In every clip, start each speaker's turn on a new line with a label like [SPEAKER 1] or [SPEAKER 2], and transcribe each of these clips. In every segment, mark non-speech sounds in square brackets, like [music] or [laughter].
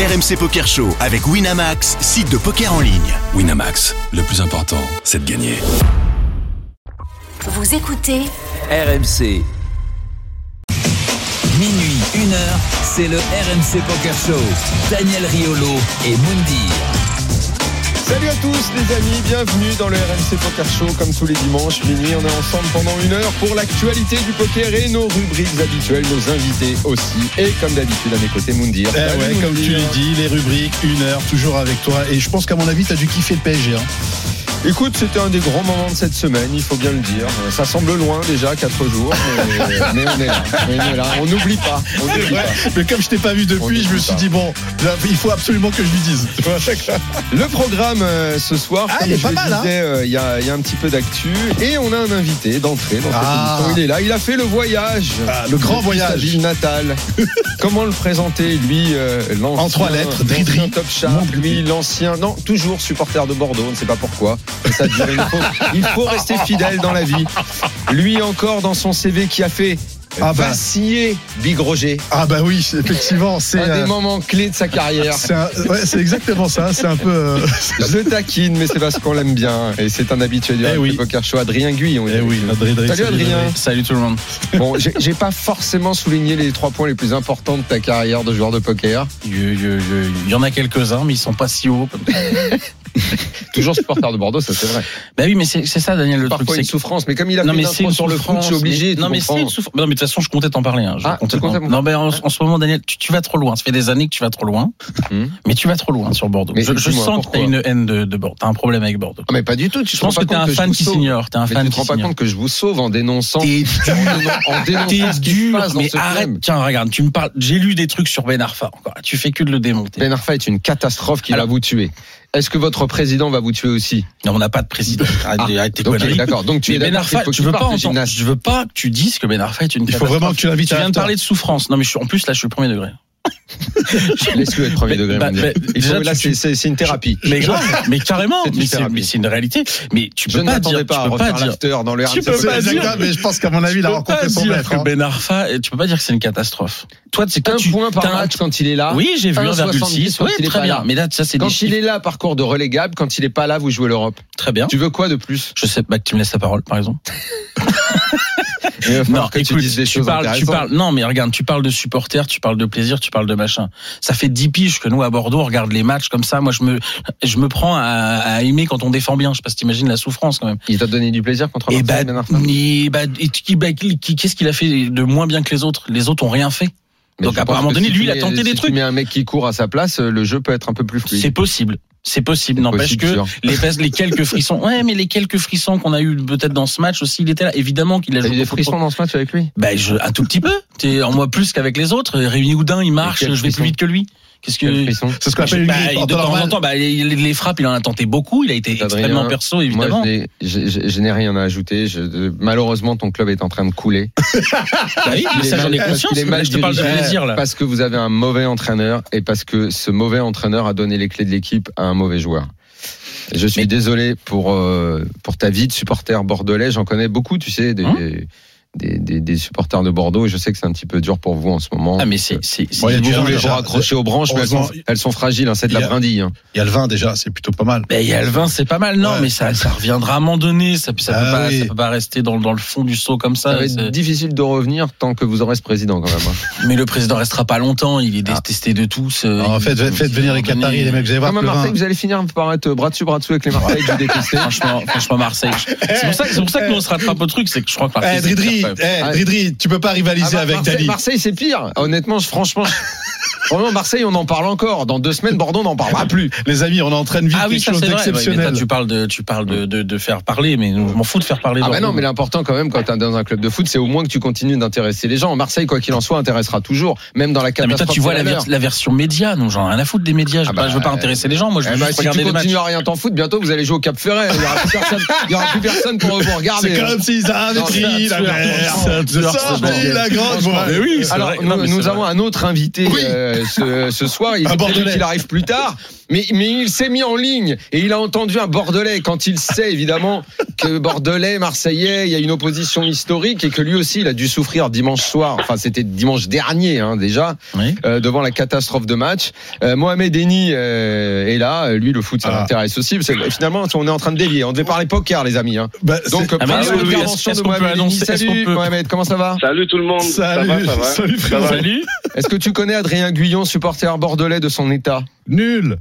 [SPEAKER 1] RMC Poker Show avec Winamax, site de poker en ligne.
[SPEAKER 2] Winamax, le plus important, c'est de gagner.
[SPEAKER 3] Vous écoutez
[SPEAKER 4] RMC. Minuit, 1 heure, c'est le RMC Poker Show. Daniel Riolo et Moundir.
[SPEAKER 5] Salut à tous les amis, bienvenue dans le RMC Poker Show comme tous les dimanches minuit. On est ensemble pendant une heure pour l'actualité du poker et nos rubriques habituelles, nos invités aussi. Et comme d'habitude à mes côtés, Moundir.
[SPEAKER 6] Eh comme tu l'as dit, les rubriques, une heure, toujours avec toi. Et je pense qu'à mon avis, tu as dû kiffer le PSG. Hein.
[SPEAKER 5] Écoute, c'était un des grands moments de cette semaine, il faut bien le dire. Ça semble loin déjà, 4 jours, mais, [laughs] mais on est là. Mais on n'oublie pas. On n'oublie pas.
[SPEAKER 6] Mais comme je t'ai pas vu depuis, je me suis
[SPEAKER 5] pas.
[SPEAKER 6] dit, bon, là, il faut absolument que je lui dise. [laughs]
[SPEAKER 5] Le programme euh, ce soir,
[SPEAKER 6] Ah,
[SPEAKER 5] comme
[SPEAKER 6] il est
[SPEAKER 5] je
[SPEAKER 6] pas
[SPEAKER 5] le
[SPEAKER 6] mal, hein.
[SPEAKER 5] disais, euh, il y, a, il y a un petit peu d'actu et on a un invité d'entrée dans cette
[SPEAKER 6] Ah.
[SPEAKER 5] émission. Il est là, il a fait le voyage,
[SPEAKER 6] Ah, le grand voyage.
[SPEAKER 5] sa ville natale. [laughs] Comment le présenter lui, euh, l'ancien,
[SPEAKER 6] En trois lettres, Dridri.
[SPEAKER 5] top sharp, lui l'ancien, non toujours supporter de Bordeaux, on ne sait pas pourquoi. Mais ça dure, il, faut, il faut rester fidèle dans la vie. Lui encore dans son CV qui a fait
[SPEAKER 6] Ah bah.
[SPEAKER 5] vaciller Big Roger.
[SPEAKER 6] Ah bah oui, effectivement, c'est
[SPEAKER 5] Un des
[SPEAKER 6] euh,
[SPEAKER 5] moments clés de sa carrière.
[SPEAKER 6] c'est ouais, exactement ça. C'est un peu. euh,
[SPEAKER 5] Je taquine, mais c'est parce qu'on l'aime bien. Et c'est un habitué du
[SPEAKER 6] Eh oui.
[SPEAKER 5] Poker Show, Adrien Guyon.
[SPEAKER 6] eh oui, Adrien, Adrien,
[SPEAKER 5] Salut Adrien.
[SPEAKER 7] Salut tout le monde.
[SPEAKER 5] Bon, j'ai pas forcément souligné les trois points les plus importants de ta carrière de joueur de poker.
[SPEAKER 7] Il y, en a quelques-uns, mais ils sont pas si hauts. [laughs] [laughs]
[SPEAKER 5] Toujours supporter de Bordeaux, ça c'est vrai.
[SPEAKER 7] Bah oui, mais c'est ça, Daniel, le
[SPEAKER 5] Parfois
[SPEAKER 7] truc.
[SPEAKER 5] une souffrance, mais comme il a
[SPEAKER 7] non,
[SPEAKER 5] fait une sur le
[SPEAKER 7] souffrance,
[SPEAKER 5] je suis obligé.
[SPEAKER 7] mais- Non, mais c'est une souffrance. Non, mais de toute façon, je comptais t'en parler. hein. Je
[SPEAKER 5] Ah,
[SPEAKER 7] comptais
[SPEAKER 5] comptais
[SPEAKER 7] Non, mais en, en ce moment, Daniel, tu, tu vas trop loin. Ça fait des années que tu vas trop loin.
[SPEAKER 5] Hum.
[SPEAKER 7] Mais tu vas trop loin sur Bordeaux.
[SPEAKER 5] Mais
[SPEAKER 7] je sens que t'as une haine de, de Bordeaux. T'as un problème avec Bordeaux.
[SPEAKER 5] Ah, mais pas du tout. Tu
[SPEAKER 7] Je pense que t'es un fan qui s'ignore. T'es un fan
[SPEAKER 5] tu te rends pas compte que je vous sauve en dénonçant,
[SPEAKER 7] T'es [laughs] dur, mais arrête. Tiens, regarde, tu me parles. J'ai lu des trucs sur Ben Arfa. Tu fais que de le démonter.
[SPEAKER 5] Ben Arfa est une catastrophe qui va vous tuer. Est-ce que votre président va vous tuer aussi?
[SPEAKER 7] Non, on n'a pas de président. Arrête,
[SPEAKER 5] Ah,
[SPEAKER 7] arrête tes
[SPEAKER 5] ok,
[SPEAKER 7] conneries.
[SPEAKER 5] D'accord. Donc tu es
[SPEAKER 7] Ben Arfa, tu veux pas entendre, je veux pas que tu dises que Ben Arfa est une
[SPEAKER 6] Il faut vraiment que tu l'invites
[SPEAKER 7] Tu viens de parler de souffrance. Non, mais je suis, en plus, là, je suis premier degré.
[SPEAKER 5] Laisse-le être premier
[SPEAKER 7] Mais-
[SPEAKER 5] degré.
[SPEAKER 7] bah,
[SPEAKER 5] faut-
[SPEAKER 7] déjà,
[SPEAKER 5] là,
[SPEAKER 7] tu-
[SPEAKER 5] c'est- une thérapie.
[SPEAKER 7] Mais grave, mais carrément,
[SPEAKER 5] C'est une
[SPEAKER 7] mais c'est, réalité. Mais tu
[SPEAKER 5] Je
[SPEAKER 7] peux
[SPEAKER 5] ne
[SPEAKER 7] pas dire,
[SPEAKER 5] pas
[SPEAKER 7] tu peux pas dire,
[SPEAKER 5] dans le
[SPEAKER 7] Tu peux pas dire-
[SPEAKER 6] mais je pense qu'à mon avis, il a rencontré son maître. hein.
[SPEAKER 7] Ben Arfa, tu peux pas dire que c'est une catastrophe. Toi, c'est
[SPEAKER 5] Un
[SPEAKER 7] tu,
[SPEAKER 5] point par
[SPEAKER 7] un-
[SPEAKER 5] match quand il est là.
[SPEAKER 7] Oui, j'ai vu
[SPEAKER 5] 1,70
[SPEAKER 7] 1,6.
[SPEAKER 5] quand
[SPEAKER 7] Oui, très bien. Mais là, ça, c'est
[SPEAKER 5] Quand il est là, parcours de relégable. Quand il est pas là, vous jouez l'Europe.
[SPEAKER 7] Très bien.
[SPEAKER 5] Tu veux quoi de plus?
[SPEAKER 7] Je sais pas que tu me laisses la parole, par exemple. [laughs] Non,
[SPEAKER 5] que tu
[SPEAKER 7] écoute,
[SPEAKER 5] dises des
[SPEAKER 7] tu
[SPEAKER 5] choses
[SPEAKER 7] parles, tu parles, non, mais regarde, tu parles de supporters, tu parles de plaisir, tu parles de machin. Ça fait 10 piges que nous, à Bordeaux, on regarde les matchs comme ça. Moi, je me, je me prends à, à aimer quand on défend bien. Je sais pas si t'imagines la souffrance, quand même.
[SPEAKER 5] Il t'a donné du plaisir contre
[SPEAKER 7] Et
[SPEAKER 5] Marseille,
[SPEAKER 7] bah,
[SPEAKER 5] Ben
[SPEAKER 7] et bah, et bah, qu'est-ce qu'il a fait de moins bien que les autres? Les autres ont rien fait.
[SPEAKER 5] Mais
[SPEAKER 7] Donc, à un moment donné,
[SPEAKER 5] si
[SPEAKER 7] lui, il a tenté des trucs.
[SPEAKER 5] mets un mec qui court à sa place, le jeu peut être un peu plus fluide.
[SPEAKER 7] C'est possible. C'est possible. N'empêche que les, les quelques frissons. Ouais, mais les quelques frissons qu'on a eu peut-être dans ce match aussi, il était là. Évidemment qu'il a joué
[SPEAKER 5] des frissons dans ce match avec lui?
[SPEAKER 7] Bah, je, un tout petit peu. T'es en moi plus qu'avec les autres. Réuni Houdin, il marche. Je vais plus vite que lui. Qu'est-ce que
[SPEAKER 6] C'est ce qu'on appelle une
[SPEAKER 7] Bah,
[SPEAKER 6] en
[SPEAKER 7] de
[SPEAKER 6] temps
[SPEAKER 7] en temps, bah, les, les frappes, il en a tenté beaucoup. Il a été
[SPEAKER 5] Adrien,
[SPEAKER 7] extrêmement perso,
[SPEAKER 5] Moi,
[SPEAKER 7] évidemment.
[SPEAKER 5] je n'ai- je, n'ai rien à ajouter. Je- malheureusement, ton club est en train de couler. [laughs]
[SPEAKER 7] Bah oui, mais ça, j'en ai
[SPEAKER 5] parce
[SPEAKER 7] conscience.
[SPEAKER 5] mal
[SPEAKER 7] je te parle de plaisir, là.
[SPEAKER 5] Parce que vous avez un mauvais entraîneur et parce que ce mauvais entraîneur a donné les clés de l'équipe à un mauvais joueur. Je suis
[SPEAKER 7] Mais-
[SPEAKER 5] désolé pour euh, pour ta vie de supporter bordelais. J'en connais beaucoup, tu sais, des,
[SPEAKER 7] Hein
[SPEAKER 5] des, des, des supporters de Bordeaux. Et je sais que c'est un petit peu dur pour vous en ce moment.
[SPEAKER 7] Ah, mais c'est, c'est, c'est-
[SPEAKER 6] Bon, il y a
[SPEAKER 5] Si
[SPEAKER 6] du
[SPEAKER 5] vous voulez vous raccrocher aux branches, mais elles sont, elles sont fragiles. hein, c'est de
[SPEAKER 6] il y
[SPEAKER 5] la
[SPEAKER 6] a-
[SPEAKER 5] brindille. hein.
[SPEAKER 6] Il y a le vin déjà, c'est plutôt pas mal.
[SPEAKER 7] Il y a le vin, c'est pas mal. Non,
[SPEAKER 6] Ouais.
[SPEAKER 7] mais ça, ça reviendra à un moment donné. Ça, ça,
[SPEAKER 6] Ah
[SPEAKER 7] peut pas,
[SPEAKER 6] oui.
[SPEAKER 7] ça peut pas rester dans, dans le fond du seau comme
[SPEAKER 5] Ça
[SPEAKER 7] ça.
[SPEAKER 5] va être difficile de revenir tant que vous aurez ce président quand même. hein. [laughs]
[SPEAKER 7] Mais le président restera pas longtemps. Il est
[SPEAKER 5] Ah.
[SPEAKER 7] détesté de tous. euh,
[SPEAKER 6] en fait, faites, faites venir les Qataris, les mecs, vous allez voir
[SPEAKER 5] Marseille, vous allez finir par être bras dessus bras dessous avec les Marseillais que vous [laughs] détestez.
[SPEAKER 7] Franchement, Marseille. C'est pour ça, que- nous on se rattrape au truc, c'est que je crois que Marseille.
[SPEAKER 6] Eh, Dridri, eh,
[SPEAKER 5] Ah,
[SPEAKER 6] Dridri, tu peux pas rivaliser
[SPEAKER 5] Ah bah,
[SPEAKER 6] avec Dali.
[SPEAKER 5] Marseille, c'est pire. Honnêtement, je- [laughs] franchement, Vraiment, Marseille, on en parle encore. Dans deux semaines, Bordeaux, on n'en parlera plus.
[SPEAKER 6] Les amis, on est en train de vivre
[SPEAKER 7] Ah oui,
[SPEAKER 6] quelque
[SPEAKER 7] ça
[SPEAKER 6] chose.
[SPEAKER 7] Ouais,
[SPEAKER 6] d'exceptionnel.
[SPEAKER 7] tu parles de, tu parles de, de, de faire parler, mais je m'en fous de faire parler.
[SPEAKER 5] Ah bah non, mais l'important quand même quand t'es dans un club de foot, c'est au moins que tu continues d'intéresser les gens. Marseille, quoi qu'il en soit, intéressera toujours, même dans la
[SPEAKER 7] Non, mais
[SPEAKER 5] catastrophe.
[SPEAKER 7] toi, tu vois la, version média, non, j'en ai rien à foutre des médias. Je,
[SPEAKER 5] Ah
[SPEAKER 7] veux pas-
[SPEAKER 5] bah,
[SPEAKER 7] veux pas intéresser les gens, moi, je veux
[SPEAKER 5] Eh bah,
[SPEAKER 7] juste
[SPEAKER 5] si tu
[SPEAKER 7] matchs.
[SPEAKER 5] continues à rien t'en foutre, bientôt vous allez jouer au Cap Ferret. Il y aura plus personne, il y aura plus personne pour vous regarder.
[SPEAKER 6] C'est comme s'ils avaient
[SPEAKER 5] Non,
[SPEAKER 6] pris la la grande voix.
[SPEAKER 7] Mais oui,
[SPEAKER 5] Alors,
[SPEAKER 7] vrai.
[SPEAKER 5] nous,
[SPEAKER 7] Non, mais
[SPEAKER 5] nous
[SPEAKER 7] c'est
[SPEAKER 5] avons
[SPEAKER 7] vrai.
[SPEAKER 5] un autre invité
[SPEAKER 6] Oui.
[SPEAKER 5] euh, ce, ce soir. Il arrive plus tard, mais, mais il s'est mis en ligne et il a entendu un Bordelais quand il sait évidemment que Bordelais, Marseillais, il y a une opposition historique et que lui aussi, il a dû souffrir dimanche soir. Enfin, c'était dimanche dernier hein, déjà,
[SPEAKER 7] Oui.
[SPEAKER 5] euh, devant la catastrophe de match. Euh, Mohamed Eni euh, est là. Lui, le foot, ça
[SPEAKER 6] Ah.
[SPEAKER 5] l'intéresse aussi. Parce que, finalement, on est en train de dévier. On devait parler poker, les amis. Hein.
[SPEAKER 6] Bah, c'est-
[SPEAKER 5] Donc,
[SPEAKER 7] Ah,
[SPEAKER 5] intervention
[SPEAKER 7] est-ce
[SPEAKER 5] de Mohamed Eni. Salut
[SPEAKER 7] peut-
[SPEAKER 5] Mohamed, comment ça va?
[SPEAKER 3] Salut tout le monde.
[SPEAKER 6] Salut,
[SPEAKER 3] ça va, ça va?
[SPEAKER 6] salut,
[SPEAKER 3] Ça
[SPEAKER 6] frérot.
[SPEAKER 3] va?
[SPEAKER 7] Salut.
[SPEAKER 5] Est-ce que tu connais Adrien Guyon, supporter bordelais de son état?
[SPEAKER 6] Nul.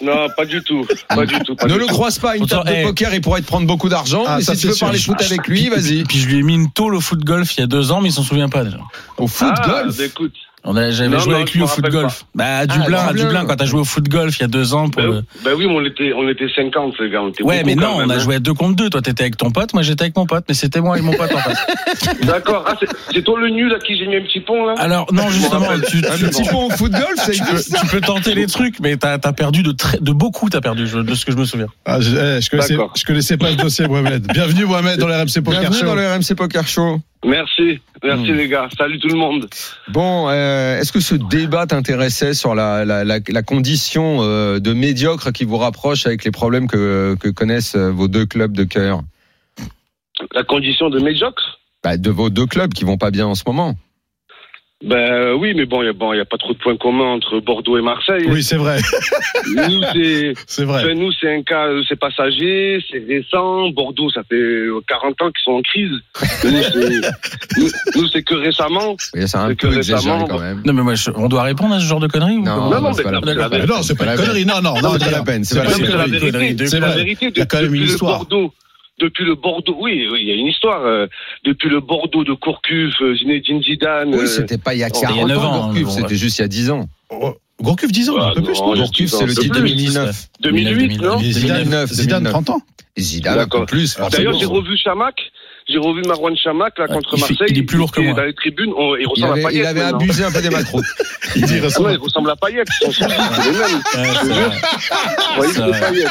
[SPEAKER 3] Non, pas du tout. Pas du tout. Pas
[SPEAKER 5] Ne
[SPEAKER 3] du
[SPEAKER 5] le
[SPEAKER 3] tout.
[SPEAKER 5] croise pas à une table de
[SPEAKER 7] eh.
[SPEAKER 5] poker, il pourrait te prendre beaucoup d'argent.
[SPEAKER 6] Ah,
[SPEAKER 5] mais
[SPEAKER 6] ça,
[SPEAKER 5] si tu veux
[SPEAKER 6] sûr.
[SPEAKER 5] parler foot avec lui, vas-y.
[SPEAKER 7] Puis je lui ai mis une tôle au foot golf il y a deux ans, mais il s'en souvient pas déjà.
[SPEAKER 5] Au foot
[SPEAKER 3] Ah,
[SPEAKER 5] golf
[SPEAKER 3] bah, écoute.
[SPEAKER 7] On a- J'avais
[SPEAKER 3] Non,
[SPEAKER 7] joué
[SPEAKER 3] non,
[SPEAKER 7] avec lui au foot golf. Bah, à Dublin,
[SPEAKER 5] Ah,
[SPEAKER 7] à
[SPEAKER 5] Dublin.
[SPEAKER 7] Dublin, quand t'as joué au foot golf il y a deux ans pour
[SPEAKER 3] Ben,
[SPEAKER 7] le.
[SPEAKER 3] ben oui, mais on était, on était 50, les gars. On était
[SPEAKER 7] Ouais, mais non,
[SPEAKER 3] même,
[SPEAKER 7] on a
[SPEAKER 3] hein.
[SPEAKER 7] joué à deux contre deux. Toi, t'étais avec ton pote, moi j'étais avec mon pote, mais c'était moi et mon pote en face. [laughs]
[SPEAKER 3] D'accord. Ah, c'est- c'est toi le nul à qui j'ai mis un petit pont, là?
[SPEAKER 7] Alors, non, justement, tu,
[SPEAKER 5] Un
[SPEAKER 7] tu-
[SPEAKER 5] petit peu au foot golf, ça
[SPEAKER 7] tu peux,
[SPEAKER 5] existe.
[SPEAKER 7] tu peux tenter les trucs, mais t'as as perdu de, très, de beaucoup, t'as perdu, de ce que je me souviens.
[SPEAKER 6] Ah, je, eh, je connaissais,
[SPEAKER 3] D'accord.
[SPEAKER 6] je connaissais pas ce dossier, Mohamed. Bienvenue, Mohamed, dans le RMC Poker
[SPEAKER 5] Bienvenue
[SPEAKER 6] Show.
[SPEAKER 5] dans le RMC Poker Show.
[SPEAKER 3] Merci. Merci,
[SPEAKER 5] Hmm.
[SPEAKER 3] les gars. Salut tout le monde.
[SPEAKER 5] Bon, euh, est-ce que ce débat t'intéressait sur la, la, la, la condition euh, de médiocre qui vous rapproche avec les problèmes que, que connaissent euh, vos deux clubs de cœur?
[SPEAKER 3] La condition de médiocre?
[SPEAKER 5] Bah, De vos deux clubs qui vont pas bien en ce moment.
[SPEAKER 3] Ben oui, mais bon, il n'y a, bon, y a pas trop de points communs entre Bordeaux et Marseille.
[SPEAKER 6] Oui, c'est vrai,
[SPEAKER 3] Nous, [laughs] c'est.
[SPEAKER 6] c'est vrai.
[SPEAKER 3] Ben, nous, c'est un cas, euh, c'est passager, c'est récent. Bordeaux, ça fait euh, 40 ans qu'ils sont en crise. [laughs] Nous, c'est, que récemment.
[SPEAKER 5] Oui, c'est un peu
[SPEAKER 3] que
[SPEAKER 5] exagéré
[SPEAKER 3] récemment,
[SPEAKER 5] quand même.
[SPEAKER 7] Non, mais moi, je- on doit répondre à ce genre de conneries ou
[SPEAKER 5] Non,
[SPEAKER 3] Non, non,
[SPEAKER 5] c'est pas la peine.
[SPEAKER 6] non, c'est pas une connerie. Non, non,
[SPEAKER 5] Non,
[SPEAKER 6] non,
[SPEAKER 5] c'est pas la
[SPEAKER 6] non.
[SPEAKER 5] peine, c'est la
[SPEAKER 3] vérité.
[SPEAKER 6] connerie. C'est
[SPEAKER 3] la vérité. Bordeaux, depuis le Bordeaux, oui, oui, il y a une histoire. euh, depuis le Bordeaux de Courcuf, euh, Zinedine Zidane.
[SPEAKER 5] Oui,
[SPEAKER 3] euh,
[SPEAKER 5] c'était pas il y a
[SPEAKER 3] C'était il y
[SPEAKER 5] 40
[SPEAKER 7] a neuf
[SPEAKER 5] ans,
[SPEAKER 7] ans, bon,
[SPEAKER 5] c'était juste il y a 10 ans.
[SPEAKER 6] Oh, Gourcuff, 10 ans,
[SPEAKER 3] Ah,
[SPEAKER 6] un peu plus,
[SPEAKER 3] non,
[SPEAKER 6] non
[SPEAKER 5] Gourcuff,
[SPEAKER 3] 10 ans,
[SPEAKER 5] c'est le titre de
[SPEAKER 3] plus.
[SPEAKER 5] 2009.
[SPEAKER 3] 2008, non
[SPEAKER 7] Oui,
[SPEAKER 6] Zidane,
[SPEAKER 5] 2009,
[SPEAKER 6] Zidane, 30 ans
[SPEAKER 5] Zidane, un peu
[SPEAKER 3] D'accord.
[SPEAKER 5] plus,
[SPEAKER 3] D'ailleurs, j'ai revu Chamac. J'ai revu Marwan Chamac là, contre
[SPEAKER 7] il fait-
[SPEAKER 3] Marseille.
[SPEAKER 7] il est plus lourd que moi.
[SPEAKER 3] Dans les tribunes, on- il
[SPEAKER 5] Il
[SPEAKER 3] ressemble à
[SPEAKER 5] avait,
[SPEAKER 3] Payet.
[SPEAKER 5] il avait
[SPEAKER 3] maintenant.
[SPEAKER 5] abusé un peu des macros. [laughs]
[SPEAKER 6] Il dit,
[SPEAKER 3] Ah ouais, il ressemble à Payet. Ils sont soudés, c'est les mêmes.
[SPEAKER 7] Ouais, c'est vrai.
[SPEAKER 3] Vous voyez,
[SPEAKER 7] C'est
[SPEAKER 3] c'est
[SPEAKER 7] vrai.
[SPEAKER 3] Payet.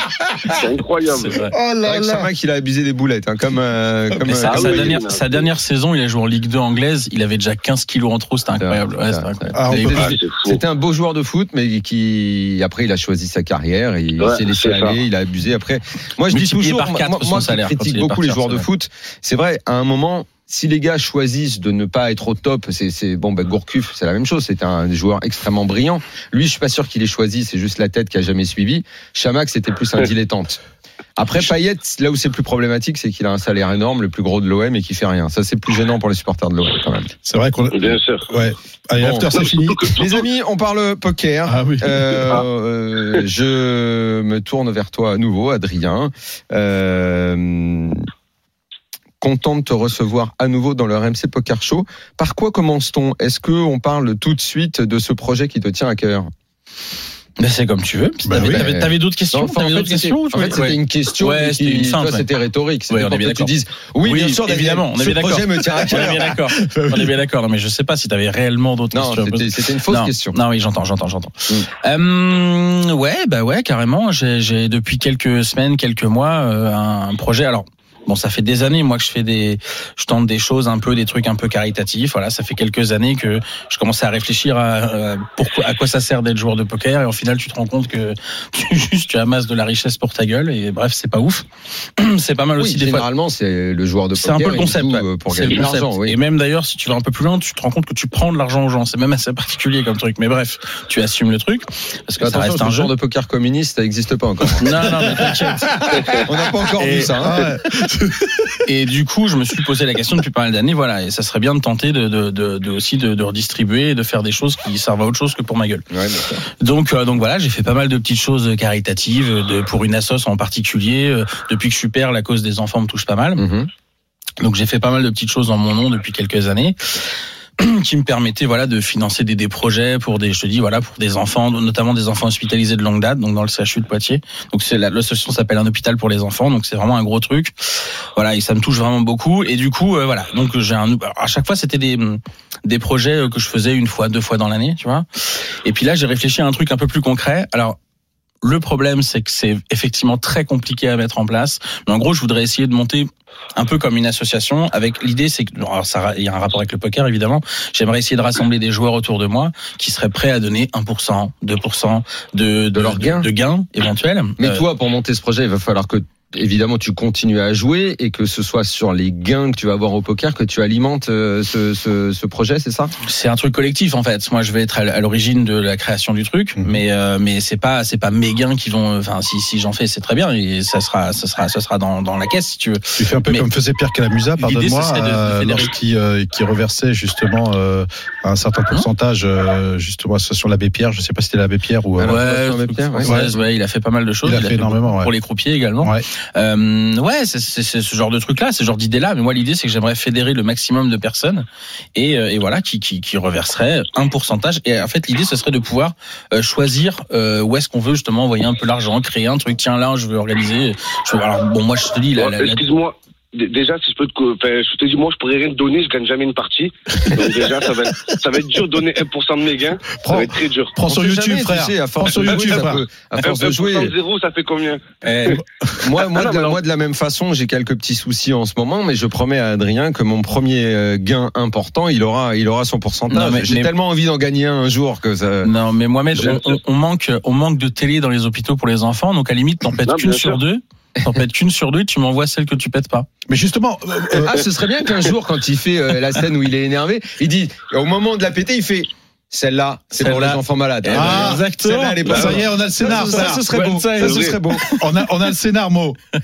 [SPEAKER 3] C'est incroyable.
[SPEAKER 7] C'est vrai.
[SPEAKER 6] Oh
[SPEAKER 5] il a abusé des boulettes, hein, comme, euh, comme
[SPEAKER 7] Mais
[SPEAKER 5] euh,
[SPEAKER 7] sa, sa
[SPEAKER 3] oui,
[SPEAKER 7] dernière,
[SPEAKER 3] non.
[SPEAKER 7] sa dernière saison, il a joué en Ligue 2 anglaise, il avait déjà 15 kilos en trop, c'était incroyable. Ouais, c'était incroyable.
[SPEAKER 6] Ah, on peut
[SPEAKER 3] Ah, c'est fou.
[SPEAKER 5] C'était un beau joueur de foot, mais qui après il a choisi sa carrière, et il
[SPEAKER 3] Ouais,
[SPEAKER 5] s'est laissé
[SPEAKER 3] c'est ça.
[SPEAKER 5] aller, il a abusé. Après, moi je dis
[SPEAKER 7] Multiplié
[SPEAKER 5] toujours,
[SPEAKER 7] par
[SPEAKER 5] moi,
[SPEAKER 7] quatre
[SPEAKER 5] moi,
[SPEAKER 7] son
[SPEAKER 5] moi qui
[SPEAKER 7] salaire quand
[SPEAKER 5] critique
[SPEAKER 7] il est
[SPEAKER 5] beaucoup les joueurs de foot, c'est vrai, à un moment, si les gars choisissent de ne pas être au top, c'est bon, ben Gourcuff, c'est la même chose. C'est un joueur extrêmement brillant. Lui, je suis pas sûr qu'il ait choisi. C'est juste la tête qui a jamais suivi. Chamac, c'était plus un [laughs] dilettante. Après Payet, là où c'est plus problématique, c'est qu'il a un salaire énorme, le plus gros de l'OM, et qui fait rien. Ça, c'est plus gênant pour les supporters de l'OM quand même.
[SPEAKER 6] C'est vrai qu'on.
[SPEAKER 3] Bien sûr.
[SPEAKER 6] Ouais. Allez,
[SPEAKER 5] Bon.
[SPEAKER 6] l'after, c'est fini.
[SPEAKER 5] Les amis, on parle poker.
[SPEAKER 6] Ah oui.
[SPEAKER 5] Euh, euh, je me tourne vers toi à nouveau, Adrien. Euh, content de te recevoir à nouveau dans le RMC Poker Show. Par quoi commence-t-on? Est-ce que on parle tout de suite de ce projet qui te tient à cœur?
[SPEAKER 7] Mais c'est comme tu veux.
[SPEAKER 6] Bah
[SPEAKER 7] T'avais
[SPEAKER 6] oui.
[SPEAKER 7] t'avais- t'avais d'autres questions?
[SPEAKER 5] Non, en fait, c'était
[SPEAKER 7] questions
[SPEAKER 5] en fait, une question.
[SPEAKER 7] Ouais, c'était une ouais.
[SPEAKER 5] C'était rhétorique. C'était
[SPEAKER 7] Ouais,
[SPEAKER 5] pour que tu dises oui,
[SPEAKER 7] Oui,
[SPEAKER 5] bien sûr,
[SPEAKER 7] évidemment, on est
[SPEAKER 5] ce
[SPEAKER 7] bien
[SPEAKER 5] projet
[SPEAKER 7] d'accord.
[SPEAKER 5] me tient à [laughs]
[SPEAKER 7] On est
[SPEAKER 5] cœur.
[SPEAKER 7] bien d'accord. [laughs] On est bien d'accord. Non, mais je sais pas si t'avais réellement d'autres
[SPEAKER 5] Non,
[SPEAKER 7] questions.
[SPEAKER 5] c'était c'était une fausse
[SPEAKER 7] non,
[SPEAKER 5] question.
[SPEAKER 7] Non, oui, j'entends, j'entends, j'entends.
[SPEAKER 5] Mm.
[SPEAKER 7] Euh, ouais, bah ouais, carrément. J'ai, j'ai depuis quelques semaines, quelques mois, euh, un projet. Alors. Bon, ça fait des années, moi, que je fais des, je tente des choses un peu, des trucs un peu caritatifs. Voilà, ça fait quelques années que je commençais à réfléchir à, à pourquoi, à quoi ça sert d'être joueur de poker. Et au final, tu te rends compte que [laughs] tu, juste tu amasses de la richesse pour ta gueule. Et bref, c'est pas ouf. [clears throat] C'est pas mal
[SPEAKER 5] Oui,
[SPEAKER 7] aussi des fois.
[SPEAKER 5] généralement, c'est le joueur de
[SPEAKER 7] C'est un
[SPEAKER 5] poker.
[SPEAKER 7] peu le concept. ouais.
[SPEAKER 5] euh, pour gagner de l'argent. Oui.
[SPEAKER 7] Et même d'ailleurs, si tu vas un peu plus loin, tu te rends compte que tu prends de l'argent aux gens. C'est même assez particulier comme truc. Mais bref, tu assumes le truc parce que ça
[SPEAKER 5] Attention,
[SPEAKER 7] reste un jeu.
[SPEAKER 5] genre de poker communiste, ça n'existe pas encore.
[SPEAKER 7] Non, non, mais t'inquiète. [laughs]
[SPEAKER 5] On n'a pas encore
[SPEAKER 7] Et-
[SPEAKER 5] vu ça. hein.
[SPEAKER 7] Et du coup, je me suis posé la question depuis pas mal d'années. Voilà, et ça serait bien de tenter de, de, de, de aussi de, de redistribuer et de faire des choses qui servent à autre chose que pour ma gueule.
[SPEAKER 5] Ouais.
[SPEAKER 7] Donc, euh, donc voilà, j'ai fait pas mal de petites choses caritatives, de, pour une assoce en particulier. Euh, Depuis que je suis père, la cause des enfants me touche pas mal.
[SPEAKER 5] Mhm.
[SPEAKER 7] Donc j'ai fait pas mal de petites choses en mon nom depuis quelques années [clears throat] qui me permettaient voilà de financer des, des projets pour des je te dis voilà pour des enfants notamment des enfants hospitalisés de longue date donc dans le CHU de Poitiers. Donc c'est la- l'association s'appelle un hôpital pour les enfants donc c'est vraiment un gros truc. Voilà et ça me touche vraiment beaucoup. Et du coup euh, voilà donc j'ai un à chaque fois c'était des des projets euh, que je faisais une fois deux fois dans l'année tu vois. Et puis là j'ai réfléchi à un truc un peu plus concret. Alors le problème, c'est que c'est effectivement très compliqué à mettre en place. Mais en gros, je voudrais essayer de monter un peu comme une association. Avec l'idée, c'est que alors ça, il y a un rapport avec le poker évidemment. J'aimerais essayer de rassembler des joueurs autour de moi qui seraient prêts à donner 1%, 2% de de,
[SPEAKER 5] leurs gains.
[SPEAKER 7] de, gains éventuels.
[SPEAKER 5] Mais
[SPEAKER 7] Euh,
[SPEAKER 5] toi, pour monter ce projet, il va falloir que évidemment tu continues à jouer et que ce soit sur les gains que tu vas avoir au poker que tu alimentes euh, ce, ce, ce projet, c'est ça?
[SPEAKER 7] C'est un truc collectif en fait. Moi, je vais être à l'origine de la création du truc,
[SPEAKER 5] Mhm.
[SPEAKER 7] mais euh, mais c'est pas c'est pas mes gains qui vont. Enfin, si si j'en fais, c'est très bien et ça sera ça sera ça sera dans dans la caisse si tu veux.
[SPEAKER 6] Tu fais un peu
[SPEAKER 7] Mais-
[SPEAKER 6] comme faisait Pierre Calamusa, pardonne-moi, euh, lorsqu'il euh, qui reversait justement euh, un certain pourcentage, euh, justement, soit sur l'abbé Pierre, je sais pas si c'était l'abbé Pierre ou. euh,
[SPEAKER 7] Ouais,
[SPEAKER 5] Pierre, ouais.
[SPEAKER 7] ouais, ouais, il a fait pas mal de choses.
[SPEAKER 6] Il a fait énormément,
[SPEAKER 7] beaucoup
[SPEAKER 6] ouais.
[SPEAKER 7] pour les croupiers également. Euh, ouais, c'est ce genre de truc là, ce genre d'idée là. Mais moi, l'idée, c'est que j'aimerais fédérer le maximum de personnes et, euh, et voilà, qui, qui, qui reverseraient un pourcentage. Et en fait, l'idée, ce serait de pouvoir euh, choisir euh, où est-ce qu'on veut justement envoyer un peu l'argent, créer un truc. Tiens, là, je veux organiser. Je veux- alors bon, moi, je te dis, la, la- la-
[SPEAKER 3] Excuse-moi. Déjà, si je peux te, enfin, je te dis, moi, je pourrais rien te donner, je gagne jamais une partie. Donc [laughs] déjà, ça va être, ça va être dur de donner 1% de mes gains. Ça
[SPEAKER 6] Prends,
[SPEAKER 3] va être très dur.
[SPEAKER 6] prends sur YouTube,
[SPEAKER 5] jamais, tu
[SPEAKER 6] frère.
[SPEAKER 5] sais, à
[SPEAKER 6] Prends
[SPEAKER 5] force
[SPEAKER 6] sur
[SPEAKER 5] de
[SPEAKER 6] YouTube,
[SPEAKER 5] jouer, ça peut- à force de
[SPEAKER 3] 1%
[SPEAKER 5] jouer.
[SPEAKER 3] de zéro, ça fait combien
[SPEAKER 7] Eh,
[SPEAKER 5] Moi, moi, [laughs]
[SPEAKER 3] Ah non,
[SPEAKER 5] de, moi, la même façon, j'ai quelques petits soucis en ce moment, mais je promets à Adrien que mon premier euh, gain important, il aura, il aura son pourcentage. J'ai
[SPEAKER 7] mais-
[SPEAKER 5] tellement envie d'en gagner un, un jour que ça.
[SPEAKER 7] Non, mais Mohamed, on, on- on manque, on manque de télé dans les hôpitaux pour les enfants. Donc à la limite, t'en pètes qu'une sur deux. T'en pètes qu'une sur deux. Tu m'envoies celle que tu pètes pas.
[SPEAKER 6] Mais justement, euh, euh,
[SPEAKER 5] Ah, ce serait bien qu'un jour, quand il fait euh, la scène où il est énervé, il dit, au moment de la péter, il fait. Celle-là, c'est pour les enfants malades.
[SPEAKER 7] Ben,
[SPEAKER 6] Ah,
[SPEAKER 7] exactement.
[SPEAKER 5] Celle-là, elle est pas
[SPEAKER 6] ça y est, on a le scénar.
[SPEAKER 5] Ça, ce serait beau.
[SPEAKER 7] Ça,
[SPEAKER 5] ce serait beau.
[SPEAKER 6] On a, on a le scénar, Mo. Ça